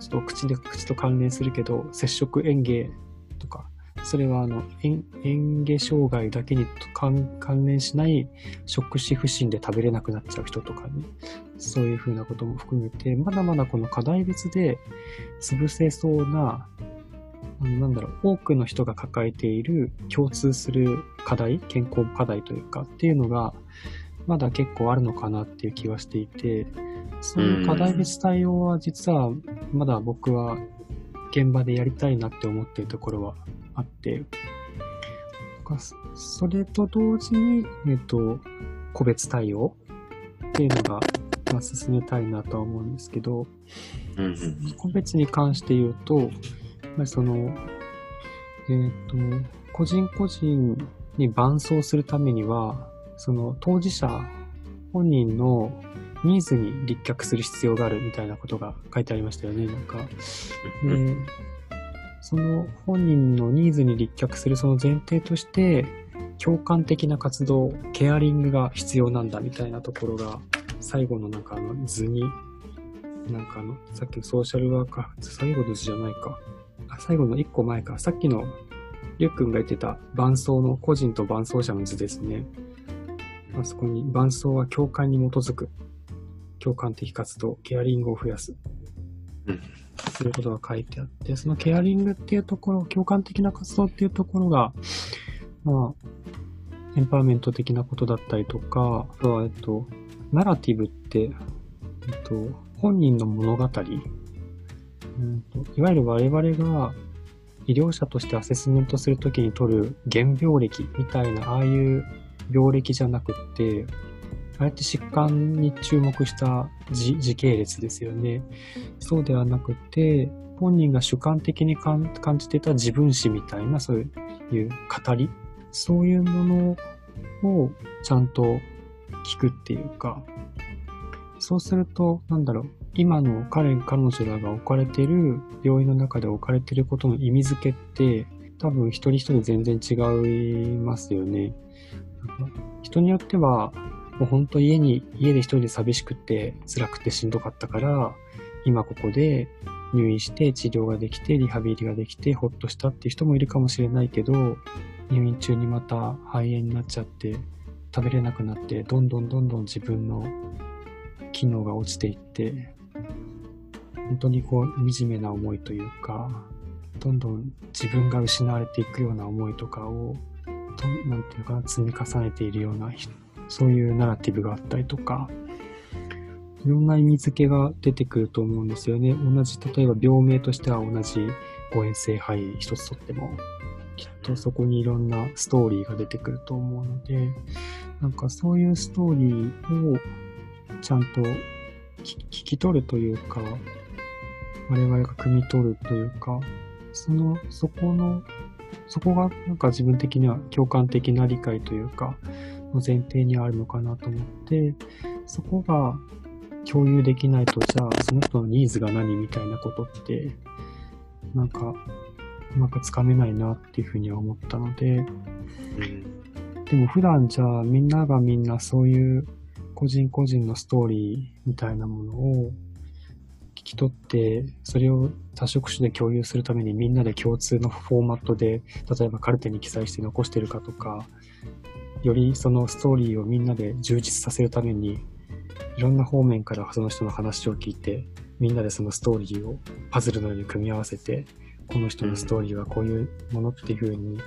ちょっと口で、口と関連するけど、接触園芸とか、それはあの、園芸障害だけに関連しない食事不振で食べれなくなっちゃう人とかね、そういうふうなことも含めて、まだまだこの課題別で潰せそうな、なんだろう、多くの人が抱えている共通する課題、健康課題というかっていうのが、まだ結構あるのかなっていう気はしていて、そういう課題別対応は実はまだ僕は現場でやりたいなって思っているところはあって、そそれと同時に、えっと、個別対応っていうのが、まあ、進めたいなとは思うんですけど、個別に関して言うと、ぱりその、えっ、と、個人個人に伴走するためには、その当事者本人のニーズに立脚する必要があるみたいなことが書いてありましたよね、なんか。うんで、その本人のニーズに立脚するその前提として、共感的な活動、ケアリングが必要なんだみたいなところが、最後のなんかあの図に、なんかあの、さっきのソーシャルワーカー、最後の図じゃないか。あ、最後の一個前か。さっきのりゅうくんが言ってた伴走の個人と伴走者の図ですね。あそこに伴走は共感に基づく。共感的活動、ケアリングを増やす。うんそういうことが書いてあって、そのケアリングっていうところ、共感的な活動っていうところが、まあ、エンパワーメント的なことだったりとか、あとは、えっと、ナラティブって、えっと、本人の物語、うんといわゆる我々が医療者としてアセスメントするときに取る原病歴みたいな、ああいう病歴じゃなくって、ああやって疾患に注目した時時系列ですよね。そうではなくて、本人が主観的に感感じてた自分史みたいな、そういう語り、そういうものをちゃんと聞くっていうか、そうすると、なんだろう、今の彼、彼女らが置かれている、病院の中で置かれていることの意味付けって、多分一人一人全然違いますよね。人によっては、もう本当家に、家で一人で寂しくて辛くてしんどかったから、今ここで入院して治療ができて、リハビリができて、ほっとしたっていう人もいるかもしれないけど、入院中にまた肺炎になっちゃって、食べれなくなって、どんどんどんどん自分の機能が落ちていって、本当にこう、惨めな思いというか、どんどん自分が失われていくような思いとかを、となんていうか、積み重ねているような、そういうナラティブがあったりとか、いろんな意味付けが出てくると思うんですよね。同じ、例えば病名としては同じ誤嚥性肺一つとっても、きっとそこにいろんなストーリーが出てくると思うので、なんかそういうストーリーをちゃんと聞き取るというか、我々が汲み取るというか、その、そこの、そこがなんか自分的には共感的な理解というか、の前提にあるのかなと思って、そこが共有できないと、じゃあその人のニーズが何みたいなことって、なんか、うまくつかめないなっていうふうには思ったので、うん。でも普段じゃあみんながみんなそういう個人個人のストーリーみたいなものを聞き取って、それを多職種で共有するためにみんなで共通のフォーマットで、例えばカルテに記載して残してるかとか、よりそのストーリーをみんなで充実させるために、いろんな方面からその人の話を聞いて、みんなでそのストーリーをパズルのように組み合わせて、この人のストーリーはこういうものっていう風に、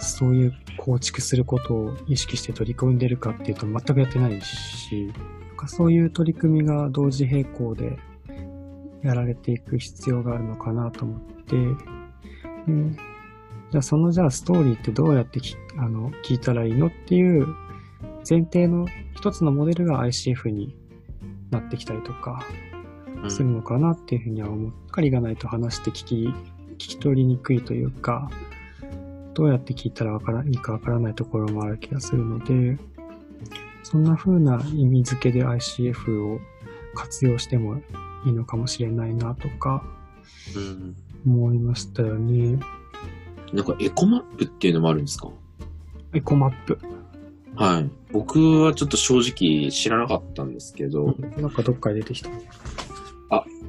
そういう構築することを意識して取り組んでるかっていうと全くやってないし、そういう取り組みが同時並行でやられていく必要があるのかなと思って、でじゃあそのじゃあストーリーってどうやってきあの聞いたらいいのっていう前提の一つのモデルが ICF になってきたりとかするのかなっていうふうには思う。狩りがないと話して聞き、聞き取りにくいというか、どうやって聞いたらわからいいかわからないところもある気がするので、そんな風な意味付けで ICF を活用してもいいのかもしれないなとかうん思いましたよね。なんかエコマップっていうのもあるんですか？エコマップ。はい。僕はちょっと正直知らなかったんですけど、なんかどっかで出てきた。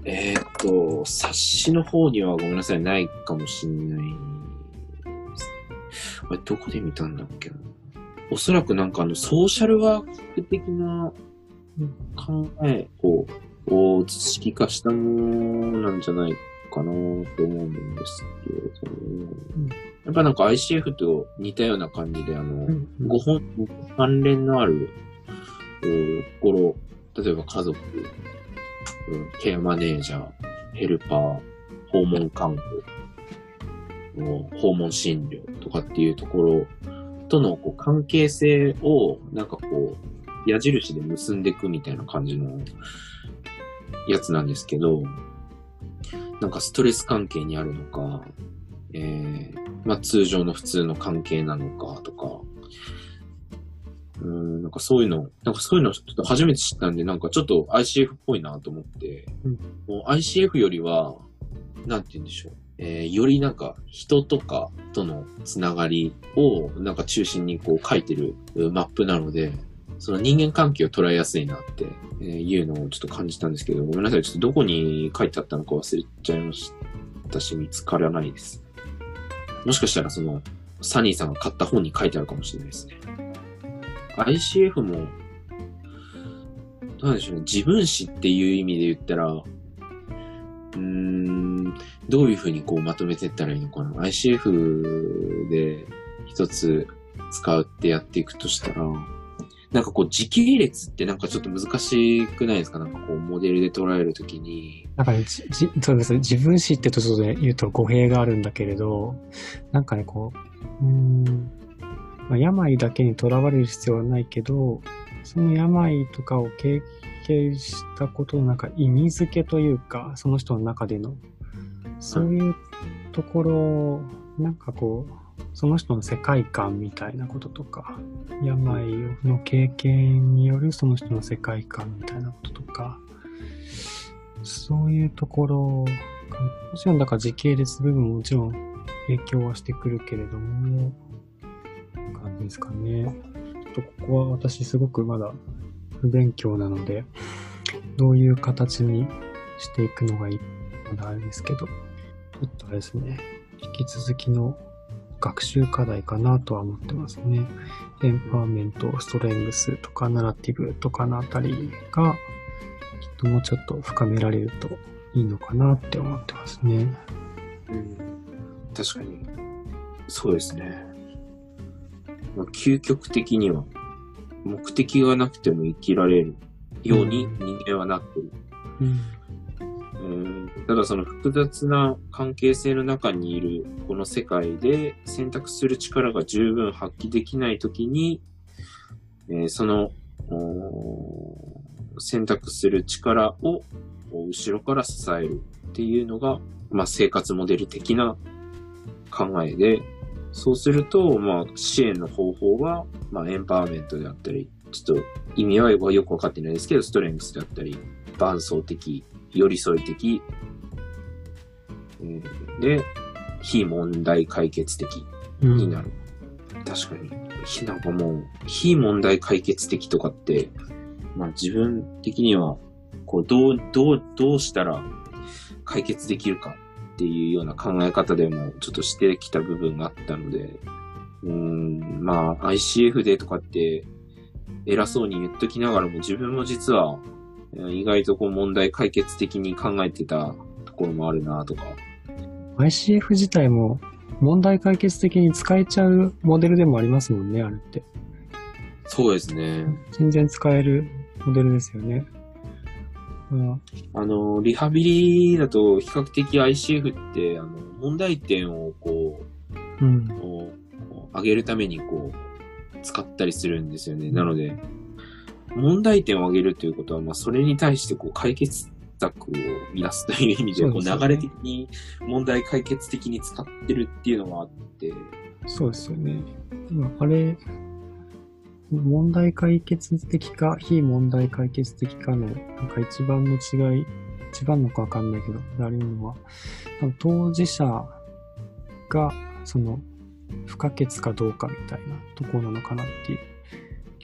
えーっと、冊子の方にはごめんなさい、ないかもしんない。あれ、どこで見たんだっけな？おそらくなんかあの、ソーシャルワーク的な考えを、を図式化したものなんじゃないかなと思うんですけれども、やっぱなんか ICF と似たような感じで、あの、うんご本、関連のある、うんところ、例えば家族、うんケアマネージャー、ヘルパー、訪問看護、うん訪問診療とかっていうところとのこう関係性を、なんかこう、矢印で結んでいくみたいな感じのやつなんですけど、なんかストレス関係にあるのか、えー、まあ通常の普通の関係なのかとか、うーん、なんかそういうの、なんかそういうのちょっと初めて知ったんで、なんかちょっと ICF っぽいなと思って、うんもう ICF よりは、なんて言うんでしょう。えー、よりなんか人とかとのつながりをなんか中心にこう書いてるうマップなので、その人間関係を捉えやすいなっていうのをちょっと感じたんですけど、ごめんなさい。ちょっとどこに書いてあったのか忘れちゃいましたし、見つからないです。もしかしたらその、サニーさんが買った本に書いてあるかもしれないですね。ICF も、なんでしょうね。自分史っていう意味で言ったら、うーん、どういうふうにこうまとめていったらいいのかな。ICF で一つ使ってやっていくとしたら、なんかこう時系列ってなんかちょっと難しくないですか？なんかこうモデルで捉えるときに。なんかね、じそうです、自分史ってとちょっとね、言うと語弊があるんだけれど、なんかね、こう、うん、まあ、病だけにとらわれる必要はないけど、その病とかを経験したことのなんか意味付けというか、その人の中での、そういうところ、なんかこう、その人の世界観みたいなこととか、病の経験によるその人の世界観みたいなこととか、そういうところ、もちろんだから時系列部分ももちろん影響はしてくるけれども、感じですかね。ちょっとここは私すごくまだ不勉強なので、どういう形にしていくのがいいまだあれですけど、ちょっとあれですね、引き続きの学習課題かなとは思ってますね。テンパーメント、ストレングスとかナラティブとかのあたりが、きっともうちょっと深められるといいのかなって思ってますね。うん。確かに。そうですね。まあ、究極的には、目的がなくても生きられるように人間はなってる。うん。うんただその複雑な関係性の中にいるこの世界で選択する力が十分発揮できないときに、えーその選択する力を後ろから支えるっていうのが、まあ、生活モデル的な考えで、そうすると、まあ、支援の方法は、まあ、エンパワーメントであったり、ちょっと意味はよくわかってないですけど、ストレングスであったり、伴走的、寄り添い的、うんで、非問題解決的うんになる。確かに。ひなんかもう、非問題解決的とかって、まあ自分的には、こう、どう、どう、どうしたら解決できるかっていうような考え方でもちょっとしてきた部分があったので、うーん、まあ ICF でとかって偉そうに言っときながらも自分も実はえー意外とこう問題解決的に考えてたところもあるなとか。ICF 自体も問題解決的に使えちゃうモデルでもありますもんね、あれって。そうですね。全然使えるモデルですよね。うんあの、リハビリだと比較的 ICF って、あの、問題点をこうんう、。こう上げるためにこう、使ったりするんですよね。なので、問題点を上げるということは、まあ、それに対してこう、解決策を見出すという意味で、こう、流れ的に問題解決的に使ってるっていうのがあって、そうですよね。まああれ、問題解決的か、非問題解決的かの、なんか一番の違い、一番のかわかんないけど、あるのは、当事者が、その、不可欠かどうかみたいなところなのかなっていう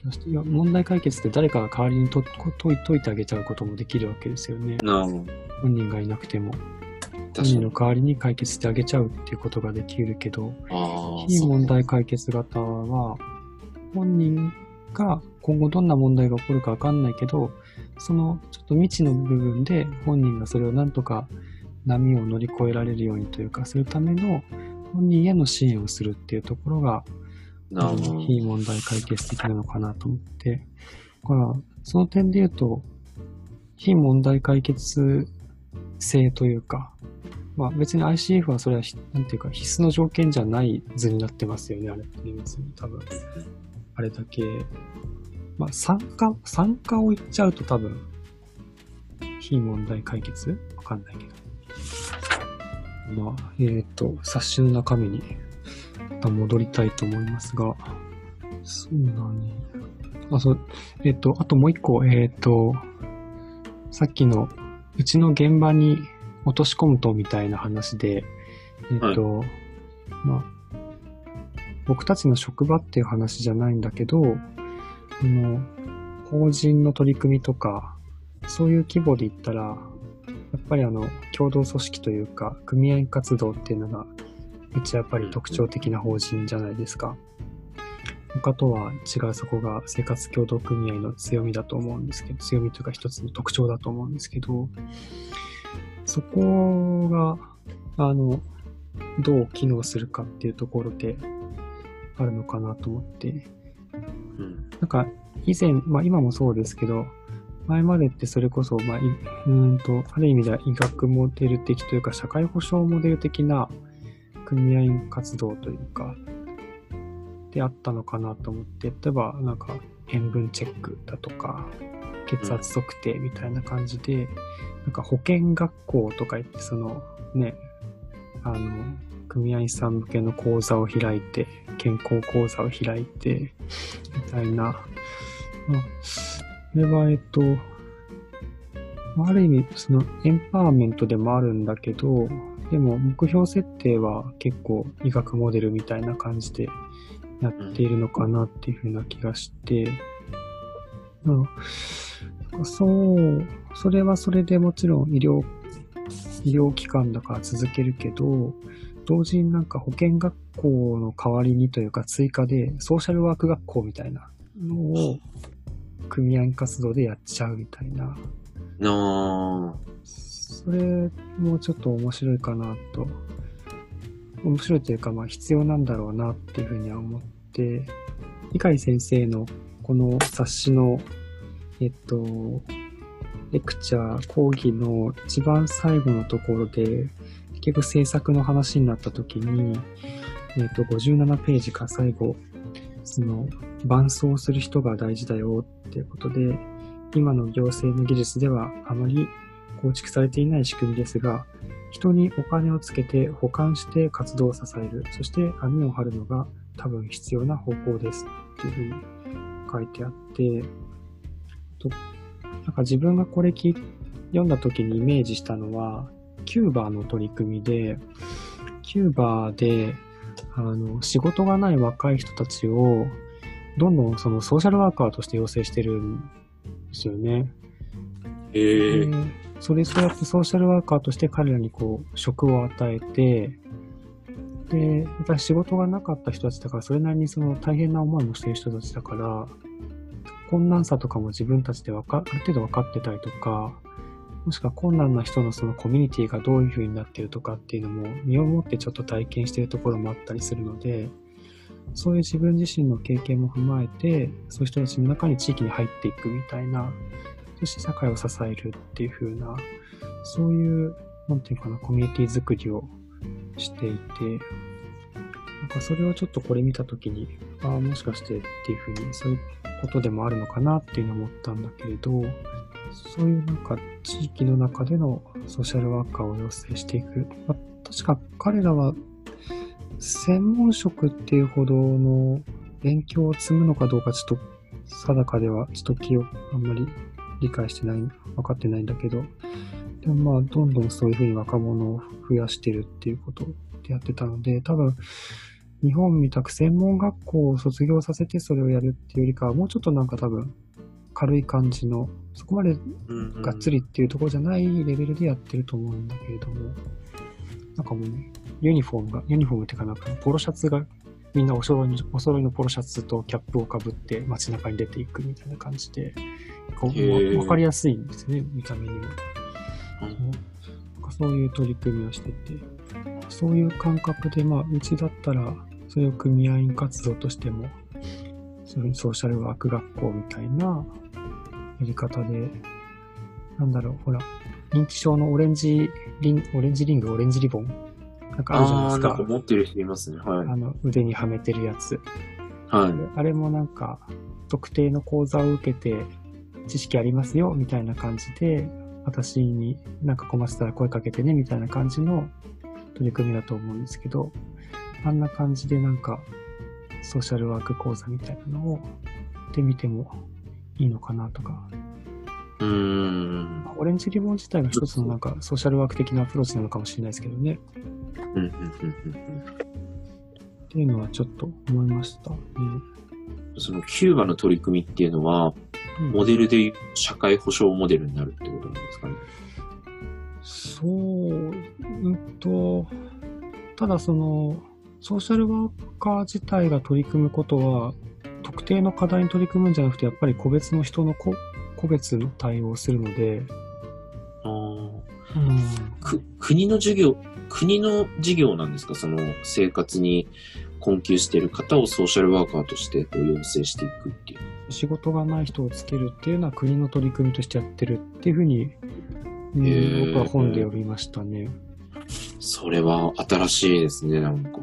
気がして。いや、問題解決って誰かが代わりにと解い解いてあげちゃうこともできるわけですよね。本人がいなくても、本。人の代わりに解決してあげちゃうっていうことができるけど、非問題解決型は、本人が今後どんな問題が起こるかわかんないけど、そのちょっと未知の部分で本人がそれをなんとか波を乗り越えられるようにというか、するための本人への支援をするっていうところが、なあ、非問題解決的なのかなと思って、だからその点で言うと、非問題解決性というか、まあ別に ICF はそれは、なんていうか必須の条件じゃない図になってますよね、あれって別に多分。あれだけ、まあ参加、参加を言っちゃうと多分、非問題解決？わかんないけど。まあ、えっ、と、冊子の中身にまた戻りたいと思いますが、そうだね。あ、そう、えっ、と、あともう一個、えっ、と、さっきの、うちの現場に落とし込むとみたいな話で、えっ、と、まあ、僕たちの職場っていう話じゃないんだけど、あの、法人の取り組みとか、そういう規模で言ったら、やっぱりあの、共同組織というか、組合活動っていうのが、うちやっぱり特徴的な法人じゃないですか。他とは違うそこが生活協同組合の強みだと思うんですけど、強みというか一つの特徴だと思うんですけど、そこが、あの、どう機能するかっていうところであるのかなと思って、うん。なんか以前、まあ今もそうですけど、前までってそれこそ、まあ、いうーんと、ある意味では医学モデル的というか、社会保障モデル的な組合員活動というか、であったのかなと思って、例えばなんか塩分チェックだとか、血圧測定みたいな感じで、なんか保健学校とか言って、そのね、あの、組合員さん向けの講座を開いて、健康講座を開いて、みたいな。まあ、これは、えっと、ある意味、そのエンパワーメントでもあるんだけど、でも目標設定は結構医学モデルみたいな感じでやっているのかなっていうふうな気がして、うん、そう、それはそれでもちろん医療、医療機関だから続けるけど、同時になんか保健学校の代わりにというか追加でソーシャルワーク学校みたいなのを組合活動でやっちゃうみたいな。な、それもちょっと面白いかなと。面白いというか、まあ必要なんだろうなっていうふうには思って、理解先生のこの冊子の、えっと、レクチャー、講義の一番最後のところで、結局制作の話になった時に、えっと、57ページか最後、その、伴走する人が大事だよっていうことで、今の行政の技術ではあまり構築されていない仕組みですが、人にお金をつけて保管して活動を支える、そして網を張るのが多分必要な方法ですっていうふうに書いてあって、となんか自分がこれ聞い読んだ時にイメージしたのは、キューバーの取り組みで、キューバーで、あの、仕事がない若い人たちを、どんどんそのソーシャルワーカーとして養成してるんですよね。へえ。でそれそうやってソーシャルワーカーとして彼らにこう職を与えて、で、やっぱり仕事がなかった人たちだから、それなりにその大変な思いもしている人たちだから、困難さとかも自分たちでわか、ある程度分かってたりとか、もしくは困難な人のそのコミュニティがどういう風になっているとかっていうのも身をもってちょっと体験しているところもあったりするので、そういう自分自身の経験も踏まえて、そういう人たちの中に地域に入っていくみたいな、そして社会を支えるっていう風な、そういう、なんていうかな、コミュニティ作りをしていて、なんかそれをちょっとこれ見たときに、ああ、もしかしてっていう風に、そういうことでもあるのかなっていうのを思ったんだけれど、そういうなんか地域の中でのソーシャルワーカーを養成していく。まあ、確か彼らは専門職っていうほどの勉強を積むのかどうかちょっと定かではちょっと気をあんまり理解してない、分かってないんだけど、でもまあどんどんそういうふうに若者を増やしてるっていうことでやってたので、多分日本みたく専門学校を卒業させてそれをやるっていうよりかはもうちょっとなんか多分軽い感じの、そこまでうんがっつりっていうところじゃないレベルでやってると思うんだけれども、なんかもうね、ユニフォームが、ユニフォームっていうかなんかポロシャツがみんなお揃いのお揃いのポロシャツとキャップをかぶって街中に出ていくみたいな感じで、こうわわかりやすいんですね、見た目にも。うん。なんかそういう取り組みをしてて、そういう感覚で、まあ、うちだったら、それを組合員活動としても、そういうソーシャルワーク学校みたいなやり方で、なんだろう、ほら、認知症のオレンジリン、オレンジリング、オレンジリボンなんかあるじゃないですかなんか。持ってる人いますね。はい。あの、腕にはめてるやつ。はい。あれもなんか、特定の講座を受けて、知識ありますよ、みたいな感じで、私になんか困ってたら声かけてね、みたいな感じの取り組みだと思うんですけど、あんな感じでなんか、ソーシャルワーク講座みたいなのを、で見てもいいのかなとか。うーん。オレンジリボン自体が一つのなんか、ソーシャルワーク的なアプローチなのかもしれないですけどね。うんうんうんうんっていうのはちょっと思いましたね。そのキューバの取り組みっていうのは、うんモデルで社会保障モデルになるってことなんですかね。そう、うんと、ただその、ソーシャルワーカー自体が取り組むことは、特定の課題に取り組むんじゃなくて、やっぱり個別の人の個個別の対応をするので、あーうん、く国の授業、国の事業なんですか？その生活に困窮している方をソーシャルワーカーとしてこう養成していくっていう。仕事がない人をつけるっていうのは国の取り組みとしてやってるっていうふうに、うんへー僕は本で読みましたね。それは新しいですね、なんか。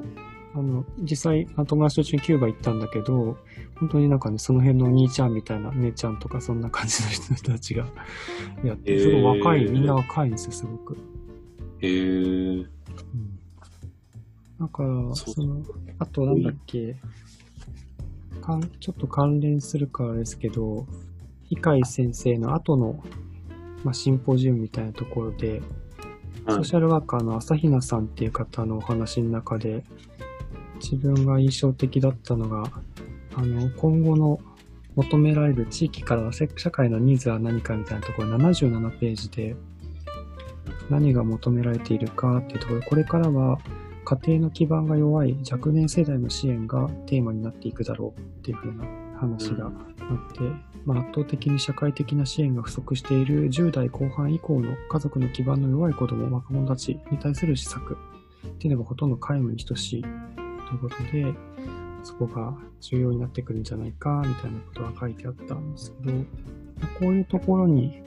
あの、実際、友達と一緒にキューバ行ったんだけど、本当になんかね、その辺の兄ちゃんみたいな、姉ちゃんとかそんな感じの人たちが やって、すごい若い、みんな若いんですよ、すごく。へー。うん。だから、その、あとなんだっけ、かんちょっと関連するからですけど、伊海先生の後の、まあ、シンポジウムみたいなところで、はいソーシャルワーカーの朝比奈さんっていう方のお話の中で、自分が印象的だったのが、あの、今後の求められる地域からせ社会のニーズは何かみたいなところ、77ページで、何が求められているかっていうところ、これからは家庭の基盤が弱い若年世代の支援がテーマになっていくだろうっていう風な話があって、まあ、圧倒的に社会的な支援が不足している10代後半以降の家族の基盤の弱い子供、若者たちに対する施策っていうのがほとんど皆無に等しいということで、そこが重要になってくるんじゃないか、みたいなことが書いてあったんですけど、こういうところに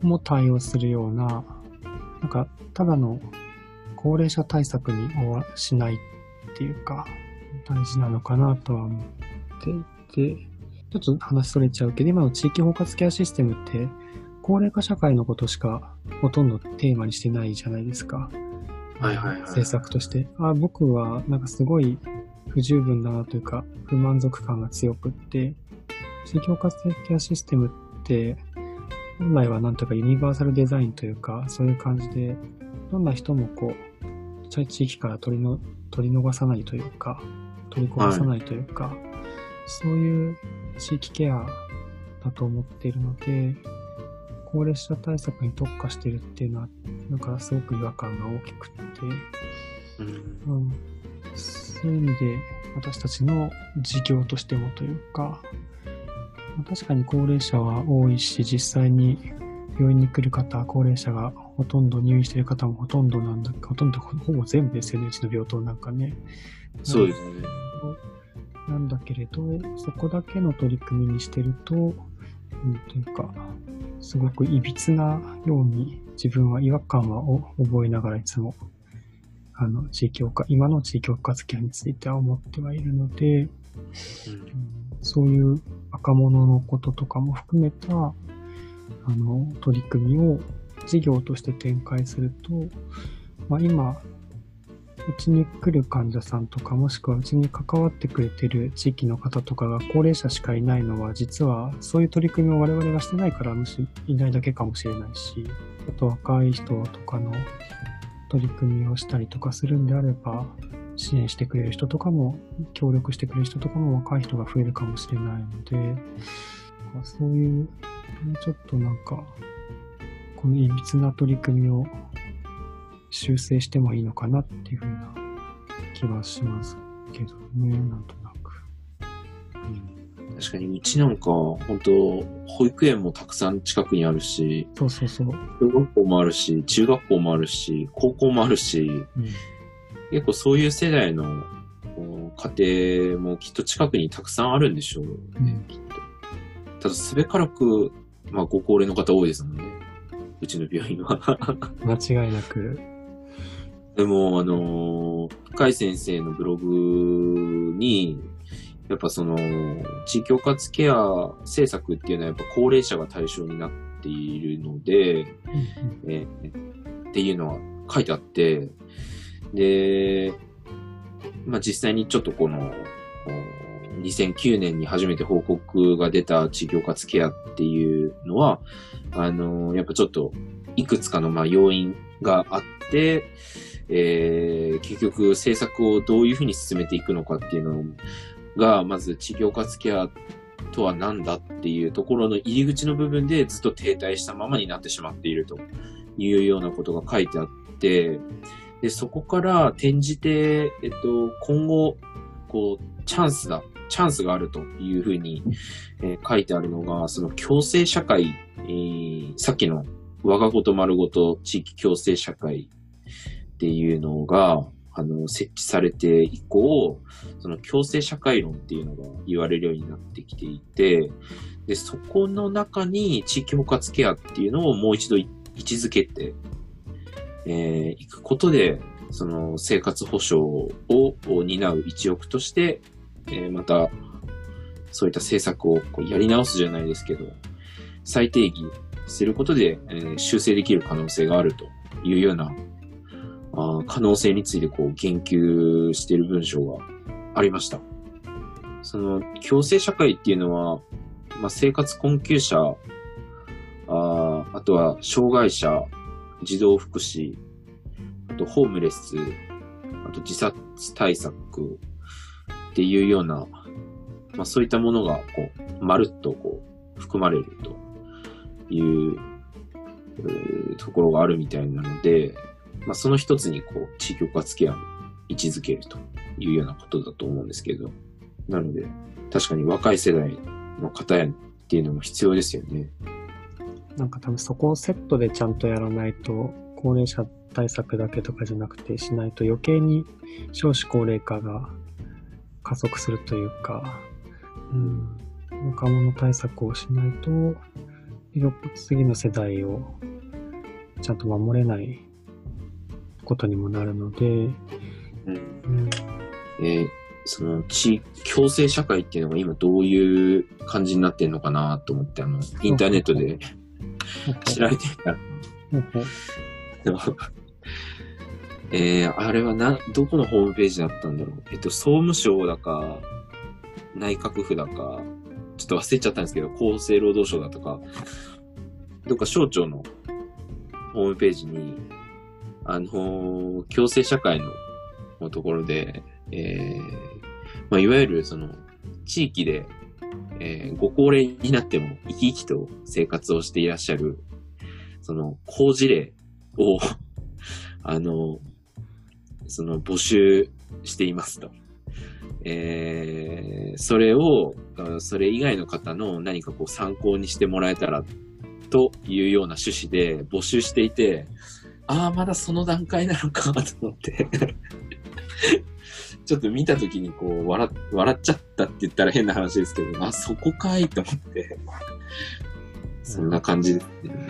も対応するような、なんか、ただの高齢者対策にしないっていうか、大事なのかなとは思っていて、ちょっと話それちゃうけど、今の地域包括ケアシステムって、高齢化社会のことしかほとんどテーマにしてないじゃないですか。はいはいはい政策として。あ僕はなんかすごい不十分だなというか、不満足感が強くって、地域包括ケアシステムって、本来はなんとかユニバーサルデザインというか、そういう感じで、どんな人もこう、地域から取りの取り逃さないというか、取りこぼさないというか、そういう地域ケアだと思っているので、高齢者対策に特化してるっていうのは、なんかすごく違和感が大きくって、うんうん、そういう意味で私たちの事業としてもというか、まあ確かに高齢者は多いし、実際に病院に来る方、高齢者がほとんど入院している方もほとんどなんだ、ほとんどほぼ全部ですよね、うちの病棟なんかね。そうですね。なんだけれど、そこだけの取り組みにしてると、うん、というか、すごくいびつなように自分は違和感はお覚えながらいつも、あの、地域包括、今の地域包括ケアについては思ってはいるので、うん。そういう若者のこととかも含めた、あの、取り組みを事業として展開すると、まあ今、うちに来る患者さんとか、もしくはうちに関わってくれてる地域の方とかが高齢者しかいないのは、実はそういう取り組みを我々がしてないから、むしろいないだけかもしれないし、あと若い人とかの取り組みをしたりとかするんであれば、支援してくれる人とかも、協力してくれる人とかも若い人が増えるかもしれないので、そうい、うちょっとなんか、このいびつな取り組みを修正してもいいのかなっていうふうな気はしますけどね、なんとなく。確かにうちなんか、本当保育園もたくさん近くにあるし、そうそうそう。小学校もあるし、中学校もあるし、高校もあるし、うん結構そういう世代の家庭もきっと近くにたくさんあるんでしょうね、きっと。ただ、すべからく、まあ、ご高齢の方多いですもんね。うちの病院は。間違いなく。でも、あのー深井先生のブログに、やっぱその、地域包括ケア政策っていうのはやっぱ高齢者が対象になっているので、えーっていうのは書いてあって、で、まあ実際にちょっとこの、お2009年に初めて報告が出た地域包括ケアっていうのは、あのーやっぱちょっといくつかのまあ要因があって、えー結局政策をどういうふうに進めていくのかっていうのが、まず地域包括ケアとは何だっていうところの入り口の部分でずっと停滞したままになってしまっているというようなことが書いてあって、で、そこから転じて、えっと、今後、こう、チャンスだ、チャンスがあるというふうに、えー書いてあるのが、その共生社会、えーさっきの我がこと丸ごと地域共生社会っていうのが、あの、設置されて以降、その共生社会論っていうのが言われるようになってきていて、で、そこの中に地域包括ケアっていうのをもう一度位置づけて、えー、いくことで、その生活保障をを担う一翼として、えーまた、そういった政策をこうやり直すじゃないですけど、再定義することで、えー修正できる可能性があるというような、あ可能性についてこう言及している文章がありました。その、共生社会っていうのは、まあ、生活困窮者、ああとは障害者、児童福祉、あとホームレス、あと自殺対策っていうような、まあそういったものが、こう、まるっとこう、含まれるという、ところがあるみたいなので、まあその一つにこう、地域包括ケアを位置づけるというようなことだと思うんですけど、なので、確かに若い世代の方へっていうのも必要ですよね。なんか多分そこをセットでちゃんとやらないと、高齢者対策だけとかじゃなくてしないと余計に少子高齢化が加速するというか、うん、若者対策をしないと、次の世代をちゃんと守れないことにもなるので、うん。うん、えー、その地、共生社会っていうのが今どういう感じになってんのかなと思って、あの、インターネットで調べてみたら。でも、えー、あれはな、どこのホームページだったんだろう。えっと、総務省だか、内閣府だか、ちょっと忘れちゃったんですけど、厚生労働省だとか、どっか省庁のホームページに、あの、共生社会のところで、えー、まあ、いわゆるその、地域で、えー、ご高齢になっても生き生きと生活をしていらっしゃる、その、工事例を あの、その、募集していますと。えー、それを、それ以外の方の何かこう参考にしてもらえたらというような趣旨で募集していて、ああ、まだその段階なのかと思って ちょっと見たときにこう笑、笑っちゃったって言ったら変な話ですけど、あ、そこかいと思ってそんな感じですね。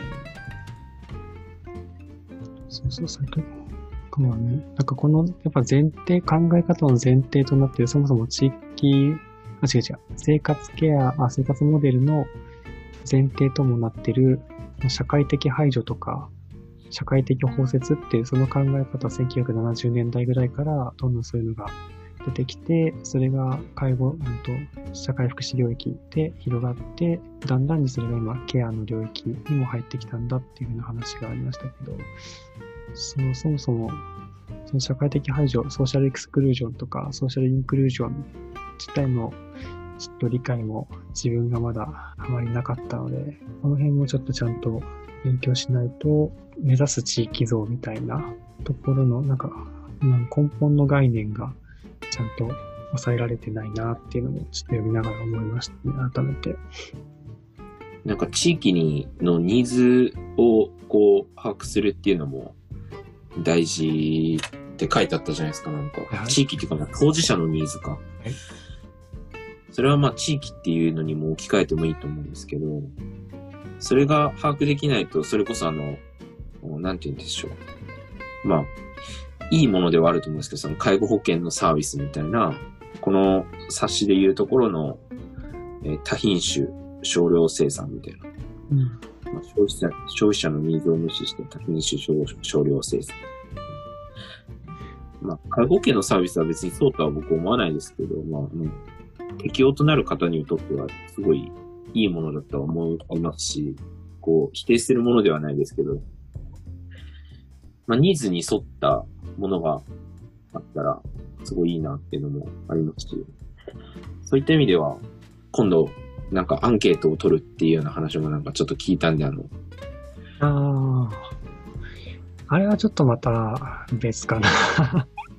そうそう、先かはね、なんかこの、やっぱ前提、考え方の前提となっている、そもそも地域、あ、違う違う、生活ケア、あ、生活モデルの前提ともなっている、社会的排除とか、社会的包摂っていうその考え方は1970年代ぐらいからどんどんそういうのが出てきて、それが介護、うんと、社会福祉領域で広がって、だんだんにそれが今ケアの領域にも入ってきたんだっていうふうな話がありましたけど、そのそもそも、その社会的排除、ソーシャルエクスクルージョンとか、ソーシャルインクルージョン自体のちょっと理解も自分がまだあまりなかったので、この辺もちょっとちゃんと勉強しないと、目指す地域像みたいなところの、なんか、根本の概念がちゃんと抑えられてないなっていうのもちょっと読みながら思いましたね、改めて。なんか地域にのニーズをこう把握するっていうのも大事って書いてあったじゃないですか、なんか。はい、地域っていうか、当事者のニーズか。はい、それはまあ地域っていうのにも置き換えてもいいと思うんですけど、それが把握できないと、それこそあの、なんて言うんでしょう。まあ、いいものではあると思うんですけど、その介護保険のサービスみたいな、この冊子で言うところの、えー、多品種少量生産みたいな。うんまあ、消費者消費者のニーズを無視して多品種少少量生産。まあ、介護保険のサービスは別にそうとは僕思わないですけど、まあ、うん、適用となる方にとってはすごいいいものだとは思いますし、こう、否定するものではないですけど、まあ、ニーズに沿ったものがあったら、すごいいいなっていうのもありますし、そういった意味では、今度、なんかアンケートを取るっていうような話もなんかちょっと聞いたんで、あの。ああ。あれはちょっとまた別かな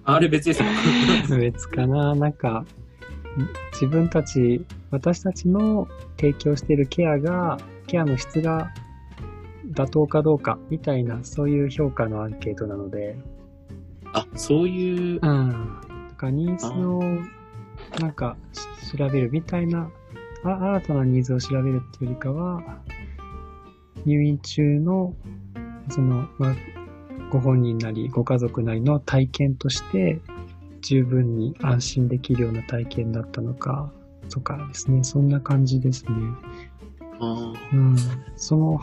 あれ別ですか？別かななんか、自分たち、私たちの提供しているケアが、ケアの質が妥当かどうかみたいな、そういう評価のアンケートなので。あ、そういう。うん。だからニーズを、なんか、調べるみたいなあ、新たなニーズを調べるっていうよりかは、入院中の、その、まあ、ご本人なり、ご家族なりの体験として、十分に安心できるような体験だったのか、とかですね、そんな感じですね。うん、その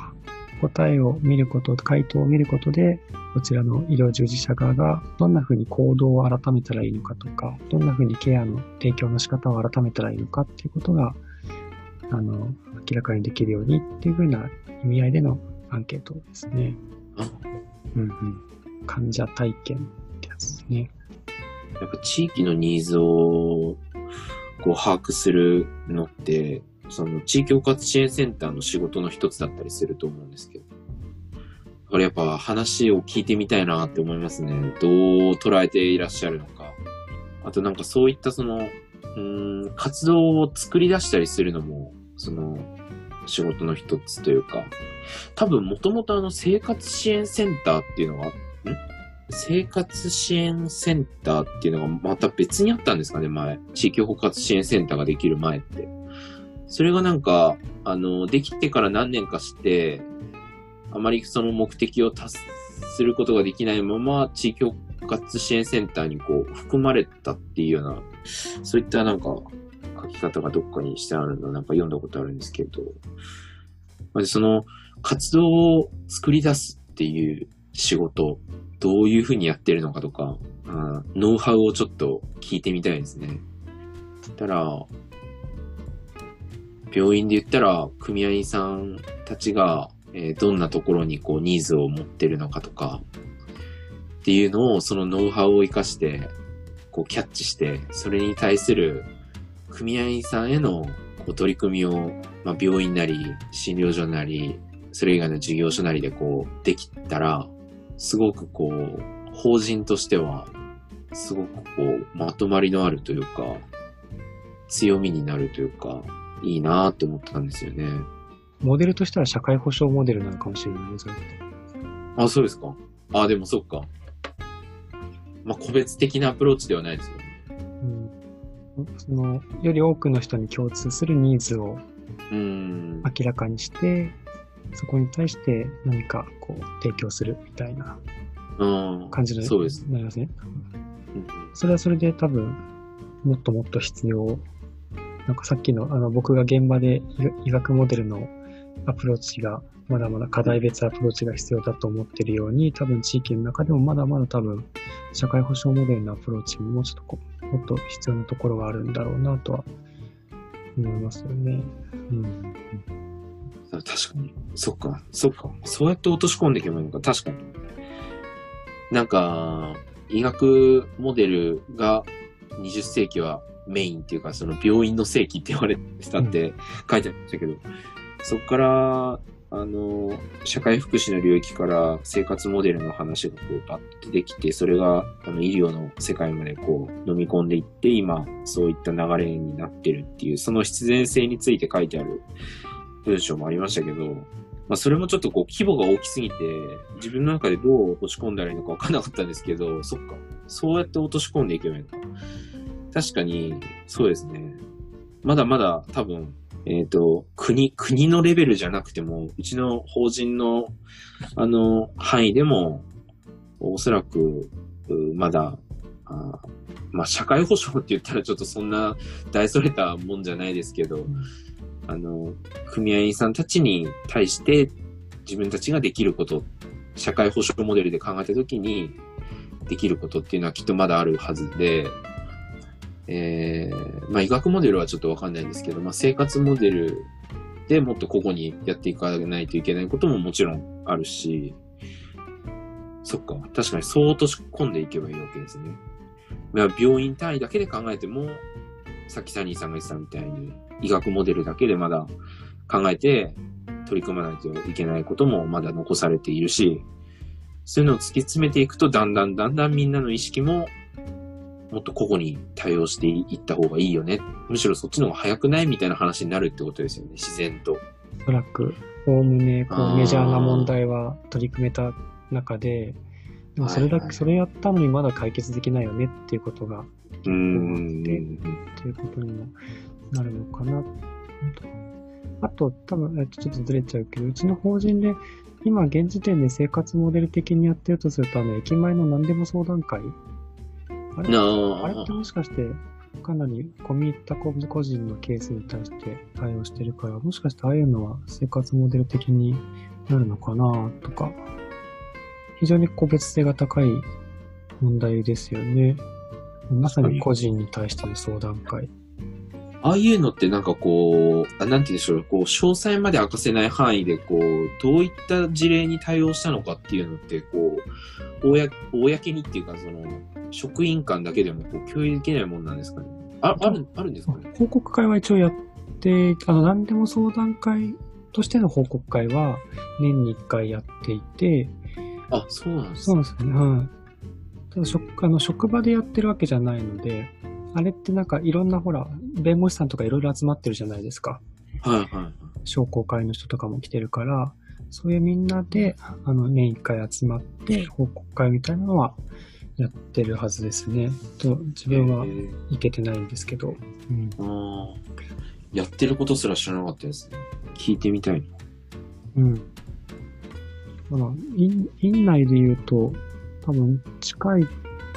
答えを見ること、回答を見ることで、こちらの医療従事者側がどんなふうに行動を改めたらいいのかとか、どんなふうにケアの提供の仕方を改めたらいいのかっていうことがあの、明らかにできるようにっていうふうな意味合いでのアンケートですね。うんうん。患者体験ってやつですね。やっぱ地域のニーズをこう把握するのって、その地域包括支援センターの仕事の一つだったりすると思うんですけど。これやっぱ話を聞いてみたいなって思いますね。どう捉えていらっしゃるのか。あとなんかそういったそのうん、活動を作り出したりするのも、その、仕事の一つというか、多分もともとあの生活支援センターっていうのが、ん？生活支援センターっていうのがまた別にあったんですかね、前。地域包括支援センターができる前って。それがなんか、あの、できてから何年かして、あまりその目的を達することができないまま、地域包括支援センターにこう、含まれたっていうような、そういったなんか、書き方がどっかにしてあるのなんか読んだことあるんですけど、まあその活動を作り出すっていう仕事、どういうふうにやってるのかとか、うんノウハウをちょっと聞いてみたいですね。たら、病院で言ったら、組合員さんたちが、えーどんなところにこうニーズを持ってるのかとか、っていうのを、そのノウハウを活かして、こうキャッチして、それに対する組合員さんへのこう取り組みを、まあ、病院なり、診療所なり、それ以外の事業所なりでこう、できたら、すごくこう、法人としては、すごくこう、まとまりのあるというか、強みになるというか、いいなって思ったんですよね。モデルとしては社会保障モデルなのかもしれないね、それって。あ、そうですか。あ、でもそっか。まあ、個別的なアプローチではないですよね。うん。その、より多くの人に共通するニーズをうーん。明らかにして、そこに対して何かこう提供するみたいなうん。感じのそうです。なりますね。うんそれはそれで多分、もっともっと必要。なんかさっきの、あの、僕が現場で医学モデルのアプローチが、まだまだ課題別アプローチが必要だと思ってるように、多分地域の中でもまだまだ多分、社会保障モデルのアプローチももうちょっとこう、もっと必要なところがあるんだろうなとは思いますよね。うん。確かに。そっか、そっか。そうやって落とし込んでいけばいいのか。確か。に。なんか、医学モデルが20世紀はメインっていうか、その病院の世紀って言われてたって書いてありましたけど、そこから、あの、社会福祉の領域から生活モデルの話がこうバッと出てきて、それがあの医療の世界までこう飲み込んでいって、今そういった流れになってるっていう、その必然性について書いてある文章もありましたけど、まあそれもちょっとこう規模が大きすぎて、自分の中でどう落とし込んだらいいのかわかんなかったんですけど、そっか。そうやって落とし込んでいけばいいのか。確かに、そうですね。まだまだ多分、えっ、と、国、国のレベルじゃなくても、うちの法人の、あの、範囲でも、おそらく、まだ、あまあ、社会保障って言ったらちょっとそんな大それたもんじゃないですけど、あの、組合員さんたちに対して自分たちができること、社会保障モデルで考えたときにできることっていうのはきっとまだあるはずで、えー、まあ医学モデルはちょっとわかんないんですけど、まあ生活モデルでもっと個々にやっていかないといけないことももちろんあるし、そっか、確かにそう落とし込んでいけばいいわけですね。まあ病院単位だけで考えても、さっきサニーさんが言ってたみたいに、医学モデルだけでまだ考えて取り組まないといけないこともまだ残されているし、そういうのを突き詰めていくと、だんだんだんだんみんなの意識ももっと個々に対応していった方がいいよね。むしろそっちの方が早くないみたいな話になるってことですよね、自然と。おそらく、おおむね、こう、メジャーな問題は取り組めた中で、でもそれだけ、はいはいそれやったのにまだ解決できないよねっていうことが、うーん。ということにもなるのかな。あと、多分、えっと、ちょっとずれちゃうけど、うちの法人で、今現時点で生活モデル的にやってるとすると、あの、駅前の何でも相談会あれ？なあれってもしかして、かなり込み入った個個人のケースに対して対応してるから、もしかしてああいうのは生活モデル的になるのかなとか、非常に個別性が高い問題ですよね。まさに個人に対しての相談会。ああいうのってなんかこう、あなんて言うんでしょう、こう、詳細まで明かせない範囲で、こう、どういった事例に対応したのかっていうのって、こう、公公にっていうか、その、職員間だけでもこう共有できないもんなんですかね。あ、ある、あるんですかね？報告会は一応やって、あの、何でも相談会としての報告会は年に1回やっていて、あ、そうなんですそうなんですよね。はい。ただ職、あの、職場でやってるわけじゃないので、あれってなんかいろんなほら、弁護士さんとかいろいろ集まってるじゃないですか。はいはい。商工会の人とかも来てるから、そういうみんなで、あの、年一回集まって、報告会みたいなのはやってるはずですね。と、自分はえー行けてないんですけど。うん。やってることすら知らなかったですね。聞いてみたいな。うん。あの、院院内で言うと、多分近い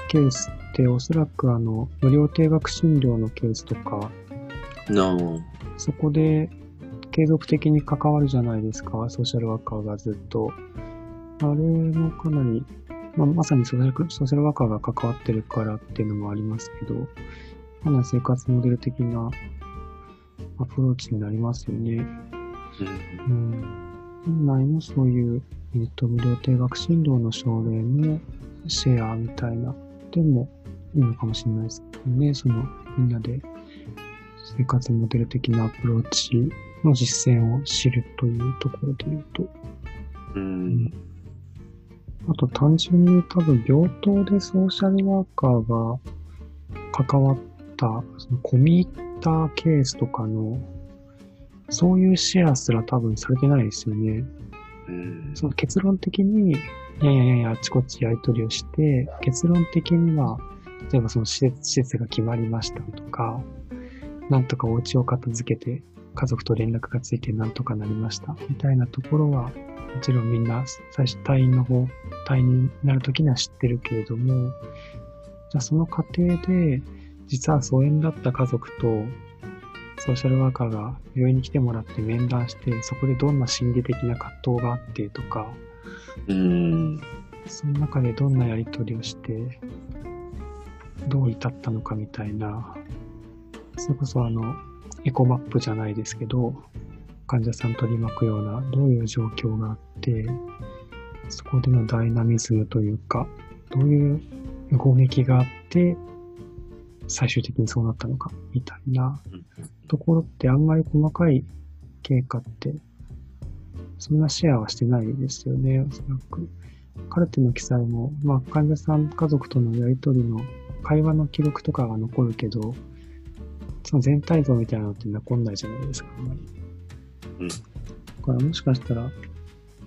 ケースっておそらくあの、無料定額診療のケースとか、なあ。そこで継続的に関わるじゃないですか、ソーシャルワーカーがずっと。あれもかなり、まあ、まさにソーシャルソーシャルワーカーが関わってるからっていうのもありますけど、かなり生活モデル的なアプローチになりますよね。うんうん。本来のそういう、えっと、無料定額診療の症例のシェアみたいな、でもいいのかもしれないですけどね。その、みんなで生活モデル的なアプローチの実践を知るというところで言うと。うん。あと単純に多分病棟でソーシャルワーカーが関わったその込み入ったケースとかのそういうシェアすら多分されてないですよね。うん。その結論的に、いやいやいやいや、あっちこっちやり取りをして、結論的には、例えばその施設施設が決まりましたとか、なんとかお家を片付けて、家族と連絡がついてなんとかなりました、みたいなところは、もちろんみんな最初退院の方、退院になるときには知ってるけれども、じゃあその過程で、実は疎遠だった家族と、ソーシャルワーカーが病院に来てもらって面談して、そこでどんな心理的な葛藤があってとか、うん。その中でどんなやりとりをして、どう至ったのかみたいな、それこそあの、エコマップじゃないですけど、患者さん取り巻くような、どういう状況があって、そこでのダイナミズムというか、どういううごめきがあって、最終的にそうなったのか、みたいなところってあんまり細かい経過って、そんなシェアはしてないですよね、おそらく。カルテの記載も、まあ、患者さん、家族とのやりとりの会話の記録とかが残るけど、その全体像みたいなのって残んないじゃないですか、あんまり。うんだからもしかしたら、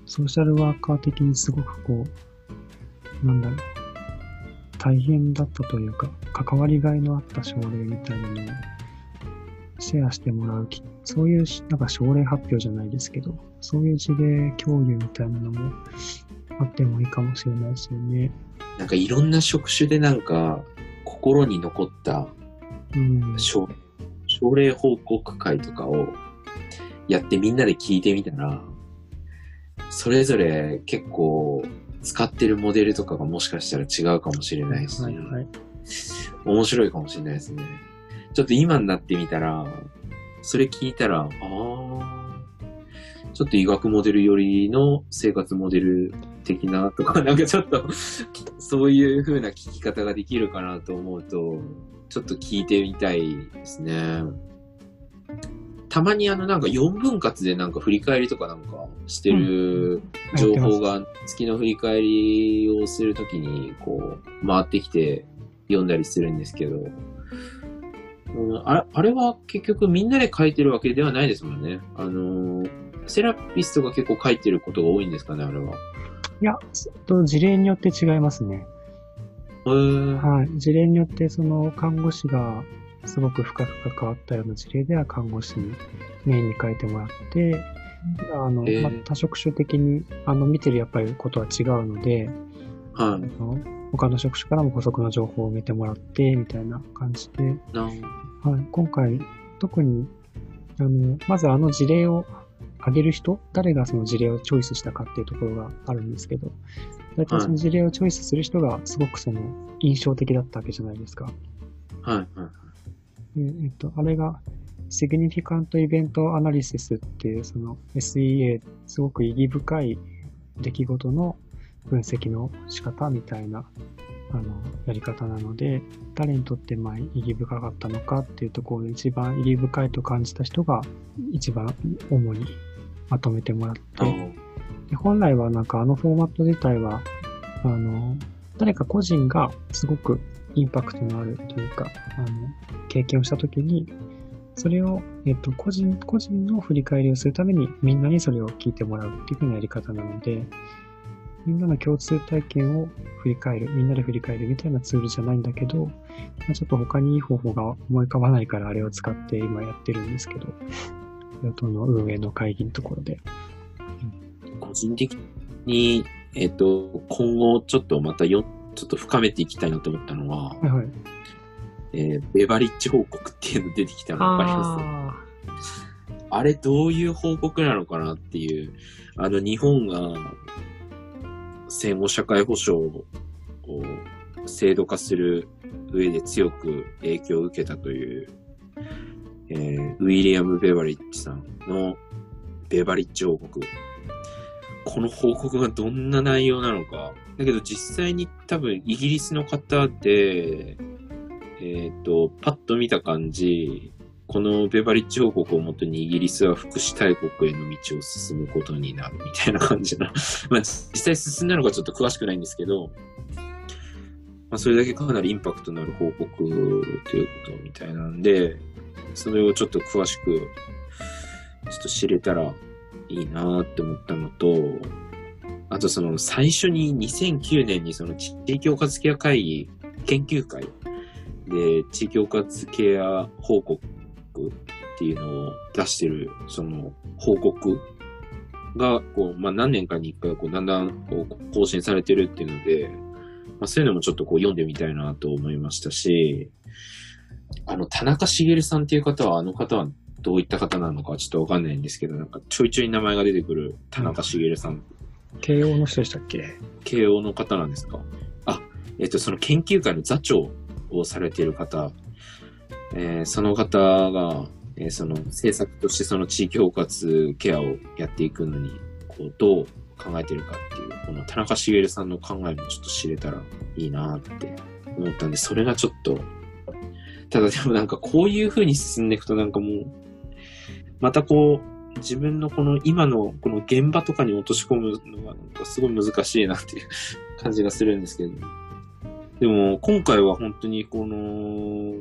ソーシャルワーカー的にすごくこう、なんだろう、大変だったというか、関わりがいのあった症例みたいなのをシェアしてもらうき、そういうし、なんか症例発表じゃないですけど、そういう事例共有みたいなのもあってもいいかもしれないですよね。なんかいろんな職種でなんか、心に残ったうん。症症例報告会とかをやってみんなで聞いてみたら、それぞれ結構使ってるモデルとかがもしかしたら違うかもしれないし、はいはい。面白いかもしれないですね。ちょっと今になってみたら、それ聞いたら、ああ、ちょっと医学モデル寄りの生活モデル的なとか、なんかちょっと、そういう風な聞き方ができるかなと思うと、ちょっと聞いてみたいですね。たまにあのなんか4分割でなんか振り返りとかなんかしてる情報が月の振り返りをするときにこう回ってきて読んだりするんですけど、うん、ああれは結局みんなで書いてるわけではないですもんね。あのー、セラピストが結構書いてることが多いんですかね、あれは。いや、と事例によって違いますね。はい。事例によって、その看護師がすごく深く関わったような事例では看護師にメインに書いてもらって、あの、えーまあ、多職種的に、あの、見てるやっぱりことは違うので、はい。あの他の職種からも補足の情報を見てもらって、みたいな感じで、なはい、今回、特に、あの、まずあの事例を挙げる人、誰がその事例をチョイスしたかっていうところがあるんですけど、大体その事例をチョイスする人がすごくその印象的だったわけじゃないですか。はい。はい。でえっと、あれが、Significant Event Analysis っていう、その SEA、すごく意義深い出来事の分析の仕方みたいな、あの、やり方なので、誰にとってまあ意義深かったのかっていうところで一番意義深いと感じた人が一番主にまとめてもらって、あで本来はなんかあのフォーマット自体は、あの、誰か個人がすごくインパクトのあるというか、あの、経験をしたときに、それを、えっと、個人、個人の振り返りをするために、みんなにそれを聞いてもらうっていうふうなやり方なので、みんなの共通体験を振り返る、みんなで振り返るみたいなツールじゃないんだけど、まあ、ちょっと他にいい方法が思い浮かばないからあれを使って今やってるんですけど、与党の運営の会議のところで。個人的に、えっ、と、今後ちょっとまたよ、ちょっと深めていきたいなと思ったのは、はいはい。えーベバリッジ報告っていうの出てきたのわかりますああれどういう報告なのかなっていう、あの日本が戦後社会保障を制度化する上で強く影響を受けたという、えーウィリアム・ベバリッジさんのベバリッジ報告。この報告がどんな内容なのか。だけど実際に多分イギリスの方で、えっ、と、パッと見た感じ、このベバリッジ報告をもとにイギリスは福祉大国への道を進むことになるみたいな感じの まあ実際進んだのかちょっと詳しくないんですけど、まあそれだけかなりインパクトのある報告ということみたいなんで、それをちょっと詳しく、ちょっと知れたらいいなって思ったのと、あとその最初に2009年にその地域包括ケア会議研究会で地域包括ケア報告っていうのを出してるその報告がこう、まあ、何年かに一回こうだんだんこう更新されてるっていうので、まあ、そういうのもちょっとこう読んでみたいなと思いましたし、あの、田中茂さんっていう方は、あの方はどういった方なのかちょっとわかんないんですけど、なんかちょいちょい名前が出てくる田中茂さん。慶応の人でしたっけ？慶応の方なんですか？あ、えっと、その研究会の座長をされている方、えーその方が、えーその政策としてその地域包括ケアをやっていくのに、こう、どう考えてるかっていう、この田中茂さんの考えもちょっと知れたらいいなって思ったんで、それがちょっと、ただでもなんかこういう風に進んでいくとなんかもう、またこう、自分のこの今のこの現場とかに落とし込むのがなんかすごい難しいなっていう 感じがするんですけど。でも今回は本当にこの、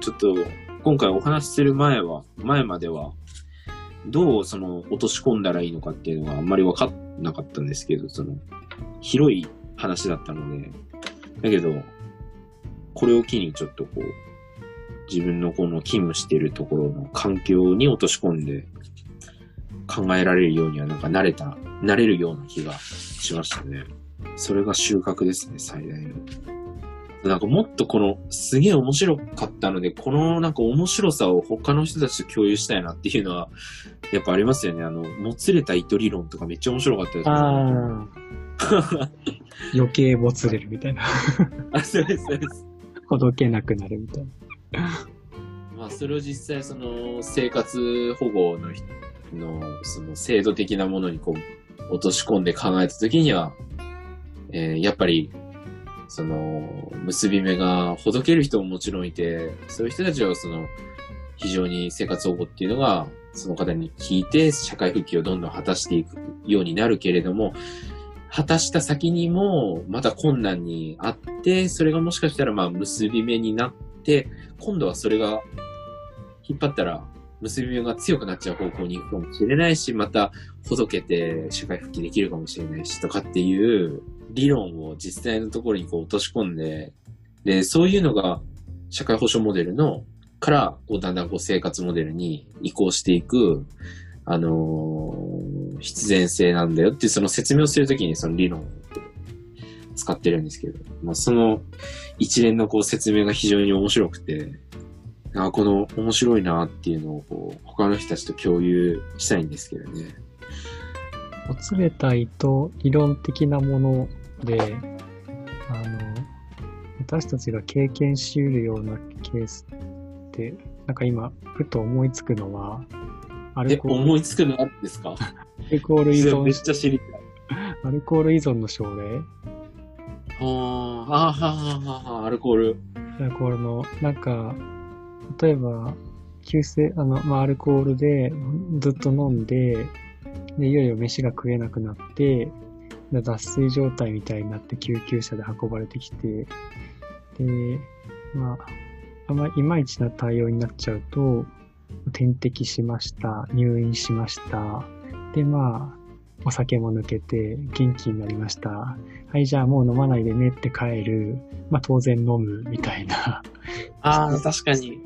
ちょっと今回お話しする前は、前までは、どうその落とし込んだらいいのかっていうのがあんまり分かんなかったんですけど、その広い話だったので、だけど、これを機にちょっとこう、自分のこの勤務しているところの環境に落とし込んで考えられるようにはなんか慣れた、慣れるような気がしましたね。それが収穫ですね、最大の。なんかもっとこの、すげえ面白かったので、このなんか面白さを他の人たちと共有したいなっていうのは、やっぱありますよね。あの、もつれた糸理論とかめっちゃ面白かったです、ああ。余計もつれるみたいな。あ、そうです、そうです。ほどけなくなるみたいな。まあ、それを実際、その、生活保護の人の、その、制度的なものにこう、落とし込んで考えたときには、えーやっぱり、その、結び目がほどける人ももちろんいて、そういう人たちは、その、非常に生活保護っていうのが、その方に聞いて、社会復帰をどんどん果たしていくようになるけれども、果たした先にも、また困難にあって、それがもしかしたら、まあ、結び目になって、今度はそれが引っ張ったら結び目が強くなっちゃう方向に行くかもしれないし、またほどけて社会復帰できるかもしれないしとかっていう理論を実際のところにこう落とし込んで、で、そういうのが社会保障モデルのから、こうだんだんこう生活モデルに移行していく、あのー必然性なんだよっていうその説明をするときにその理論を使ってるんですけど、まあ、その一連のこう説明が非常に面白くて、あこの面白いなっていうのをこう他の人たちと共有したいんですけどね。もつれた糸理論的なもので、あの、私たちが経験し得るようなケースって、なんか今、ふと思いつくのは、アルえ、コール思いつくのあるんですか？アルコール依めっ存、ちゃ知りたい。アルコール依存の症例？あーあー、はーはーはーはーアルコール。アルコールの、なんか、例えば、急性、あの、まあ、アルコールでずっと飲んで、で、いよいよ飯が食えなくなって、で脱水状態みたいになって救急車で運ばれてきて、で、まあ、あんまいまいちな対応になっちゃうと、点滴しました、入院しました。で、まあ、お酒も抜けて元気になりました。はい、じゃあもう飲まないでねって帰る。まあ当然飲むみたいな。ああ、確かに。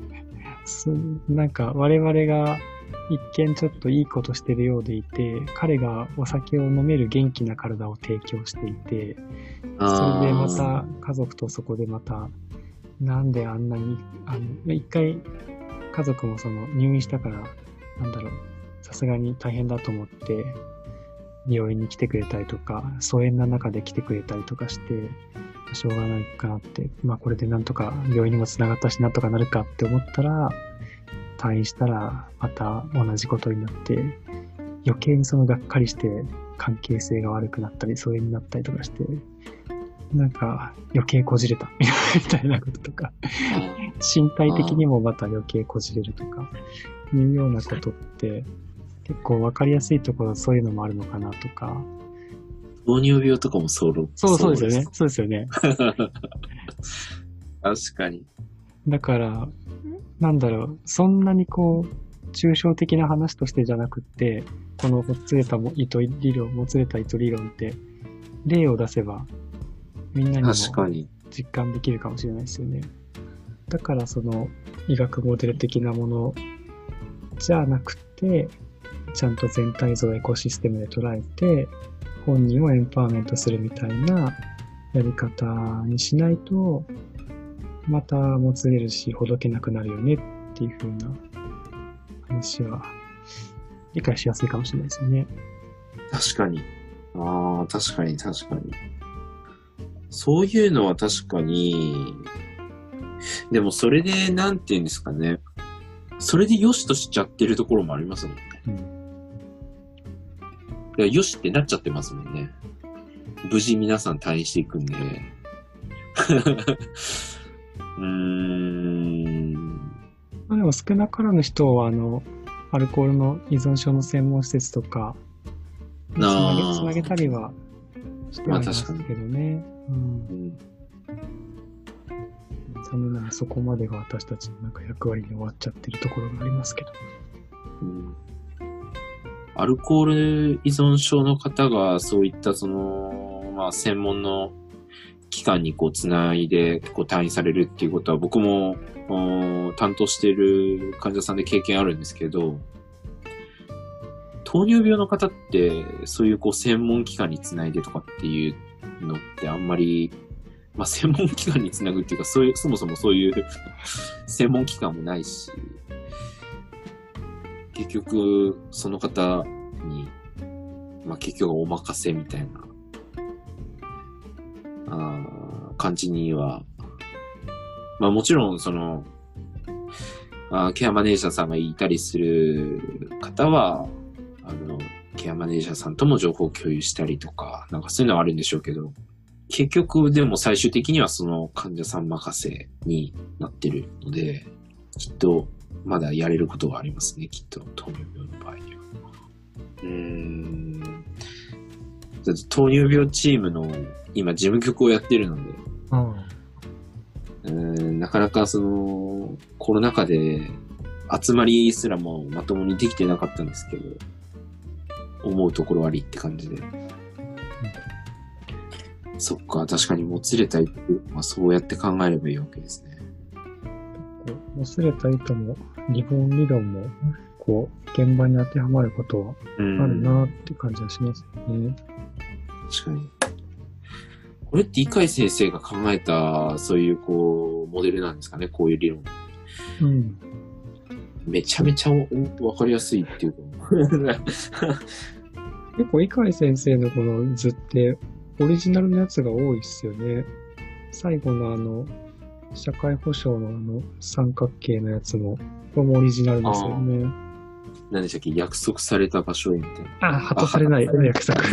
そなんか我々が一見ちょっといいことしてるようでいて、彼がお酒を飲める元気な体を提供していて、それでまた家族とそこでまた、なんであんなに、あの、一回家族もその入院したから、なんだろう、さすがに大変だと思って、病院に来てくれたりとか、疎遠な中で来てくれたりとかして、しょうがないかなって、まあこれでなんとか病院にも繋がったしなんとかなるかって思ったら、退院したらまた同じことになって、余計にそのがっかりして関係性が悪くなったり、疎遠になったりとかして、なんか余計こじれた みたいなこととか、身体的にもまた余計こじれるとか、いうようなことって、結構わかりやすいところそういうのもあるのかなとか。糖尿病とかもそうそうそうですよね。そうですよね。確かに。だから、なんだろう、そんなにこう、抽象的な話としてじゃなくって、このほつれたも糸理論、もつれた糸理論って、例を出せば、みんなにも確かに。実感できるかもしれないですよね。だからその医学モデル的なものじゃなくて、ちゃんと全体像エコシステムで捉えて、本人をエンパワーメントするみたいなやり方にしないと、またもつれるし、ほどけなくなるよねっていう風な話は理解しやすいかもしれないですよね。確かに。ああ、確かに確かに。そういうのは確かに、でもそれで、なんて言うんですかね。それで良しとしちゃってるところもありますもんね。うん。いや、良しってなっちゃってますもんね。無事皆さん退院していくんで。うーん。まあでも少なからぬ人は、あの、アルコールの依存症の専門施設とか、つなげつなげたりはしてはいますけどね。うんうん残念ながらそこまでが私たちのなんか役割に終わっちゃってるところがありますけど。うんアルコール依存症の方がそういったその、まあ専門の機関にこうつないでこう退院されるっていうことは僕も担当している患者さんで経験あるんですけど、糖尿病の方ってそういうこう専門機関につないでとかっていうのってあんまり、まあ専門機関につなぐっていうか、そういう、そもそもそういう 専門機関もないし、結局、その方に、まあ結局お任せみたいな、あ感じには、まあもちろんその、あケアマネージャーさんがいたりする方は、あの、ケアマネージャーさんとも情報共有したりとか、なんかそういうのはあるんでしょうけど、結局でも最終的にはその患者さん任せになってるので、きっとまだやれることはありますね、きっと糖尿病の場合には。うーん。糖尿病チームの今事務局をやってるので、うん。うーんなかなかそのコロナ禍で集まりすらもまともにできてなかったんですけど、思うところありって感じで。そっか、確かにもつれた糸、まあ、そうやって考えればいいわけですね。こう、もつれた糸も、リボン理論も、こう、現場に当てはまることはうん。あるなって感じはしますよね。確かに。これって、伊海先生が考えた、そういう、こう、モデルなんですかね、こういう理論。うん。めちゃめちゃおわかりやすいっていうか。結構、碇先生のこの図って、オリジナルのやつが多いっすよね。最後のあの、社会保障のあの、三角形のやつも、これもオリジナルですよね。何でしたっけ？約束された場所へみたいな。あ、果たされない 約束。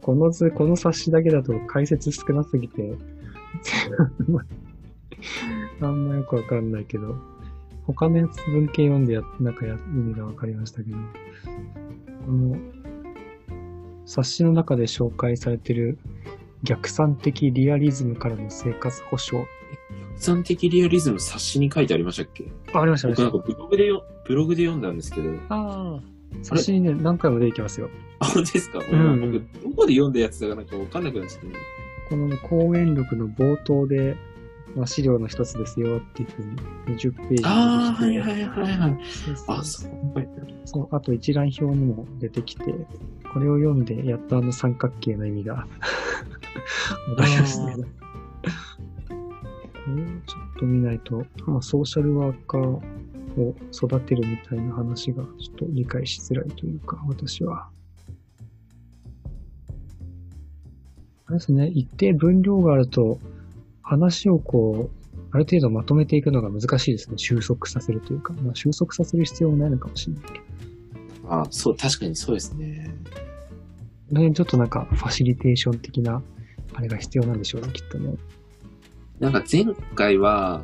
この図、この冊子だけだと解説少なすぎて、あんまよくわかんないけど、他のやつ文系読んでや、なんかや、意味がわかりましたけど、この、冊子の中で紹介されてる逆算的リアリズムからの生活保障。逆算的リアリズム冊子に書いてありましたっけ？あ、ありました、あり僕ましなんかブログでよ、ブログで読んだんですけど。た。ああ。冊子にね、何回も出てきますよ。あ、本当ですか、ん僕、どこで読んだやつだかなんかわかんなくなっちゃってね。この講演録の冒頭で、まあ、資料の一つですよっていうふうに20ページああ、はいいはいはいはい。そうそうあ、そう。はいそう、あと一覧表にも出てきて、これを読んで、やっとあの三角形の意味が わかりましたけど。これをちょっと見ないと、まあ、ソーシャルワーカーを育てるみたいな話がちょっと理解しづらいというか、私は。あれですね、一定分量があると、話をこう、ある程度まとめていくのが難しいですね。収束させるというか。まあ、収束させる必要もないのかもしれないけど。あ、そう、確かにそうですね。この辺ちょっとなんか、ファシリテーション的な、あれが必要なんでしょうね、きっとね。なんか前回は、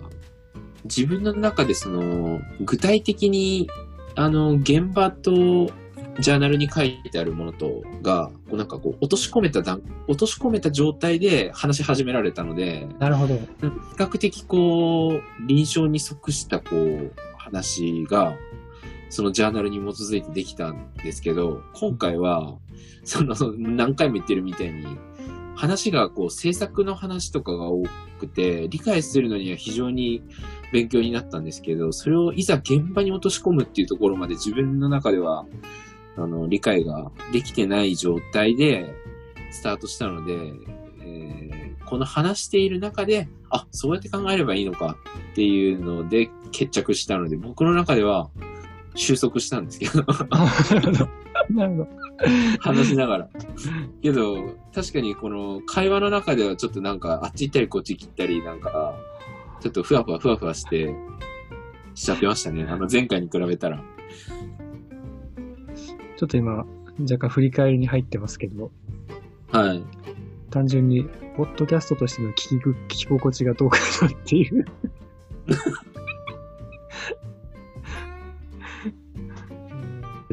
自分の中でその、具体的に、あの、現場と、ジャーナルに書いてあるものとが、こうなんかこう、落とし込めた段、落とし込めた状態で話し始められたので、なるほど。比較的こう、臨床に即したこう、話が、そのジャーナルに基づいてできたんですけど、今回は、その、何回も言ってるみたいに、話がこう、制作の話とかが多くて、理解するのには非常に勉強になったんですけど、それをいざ現場に落とし込むっていうところまで自分の中では、あの、理解ができてない状態でスタートしたので、えーこの話している中で、あ、そうやって考えればいいのかっていうので決着したので、僕の中では収束したんですけ ど、なるほど。話しながら。けど、確かにこの会話の中ではちょっとなんか、あっち行ったりこっち行ったり、なんか、ちょっとふわふわふわふわして、しちゃってましたね。あの前回に比べたら。ちょっと今、若干振り返りに入ってますけど、はい。単純に、ポッドキャストとしての聞きぐ聞き心地がどうかなっていう。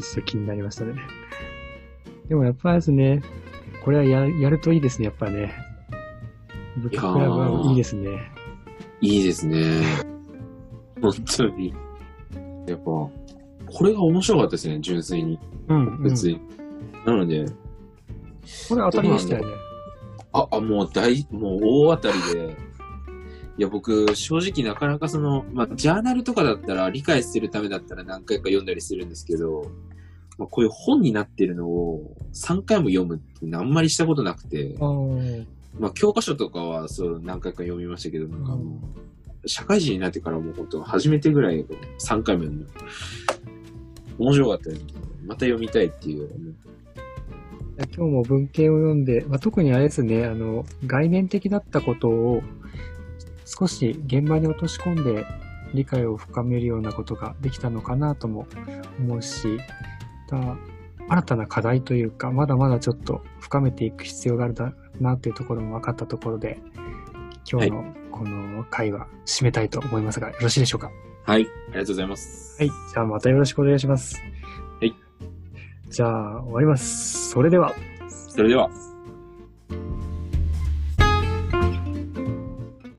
ちょっと気になりましたね。でもやっぱりですね、これはややるといいですね、やっぱね。ブッククラブはいいですね。いいですね。本当に。やっぱ、これが面白かったですね、純粋に。うん、うん。別に。なので、これ当たりでしたよね。あ、あ、もう大、もう大当たりで。いや、僕、正直なかなかその、まあ、ジャーナルとかだったら、理解するためだったら何回か読んだりするんですけど、まあ、こういう本になってるのを3回も読むってあんまりしたことなくて、まあ、教科書とかはそう何回か読みましたけど、なんかもう、社会人になってからもう本当初めてぐらい3回も読んだ。面白かったです。また読みたいっていう。今日も文献を読んで、まあ、特にあれですね、あの、概念的だったことを少し現場に落とし込んで理解を深めるようなことができたのかなとも思うし、また新たな課題というか、まだまだちょっと深めていく必要があるだなというところも分かったところで、今日のこの会話締めたいと思いますが、よろしいでしょうか？はい、ありがとうございます。はい。じゃあまたよろしくお願いします。はい。じゃあ終わります。それでは。それでは。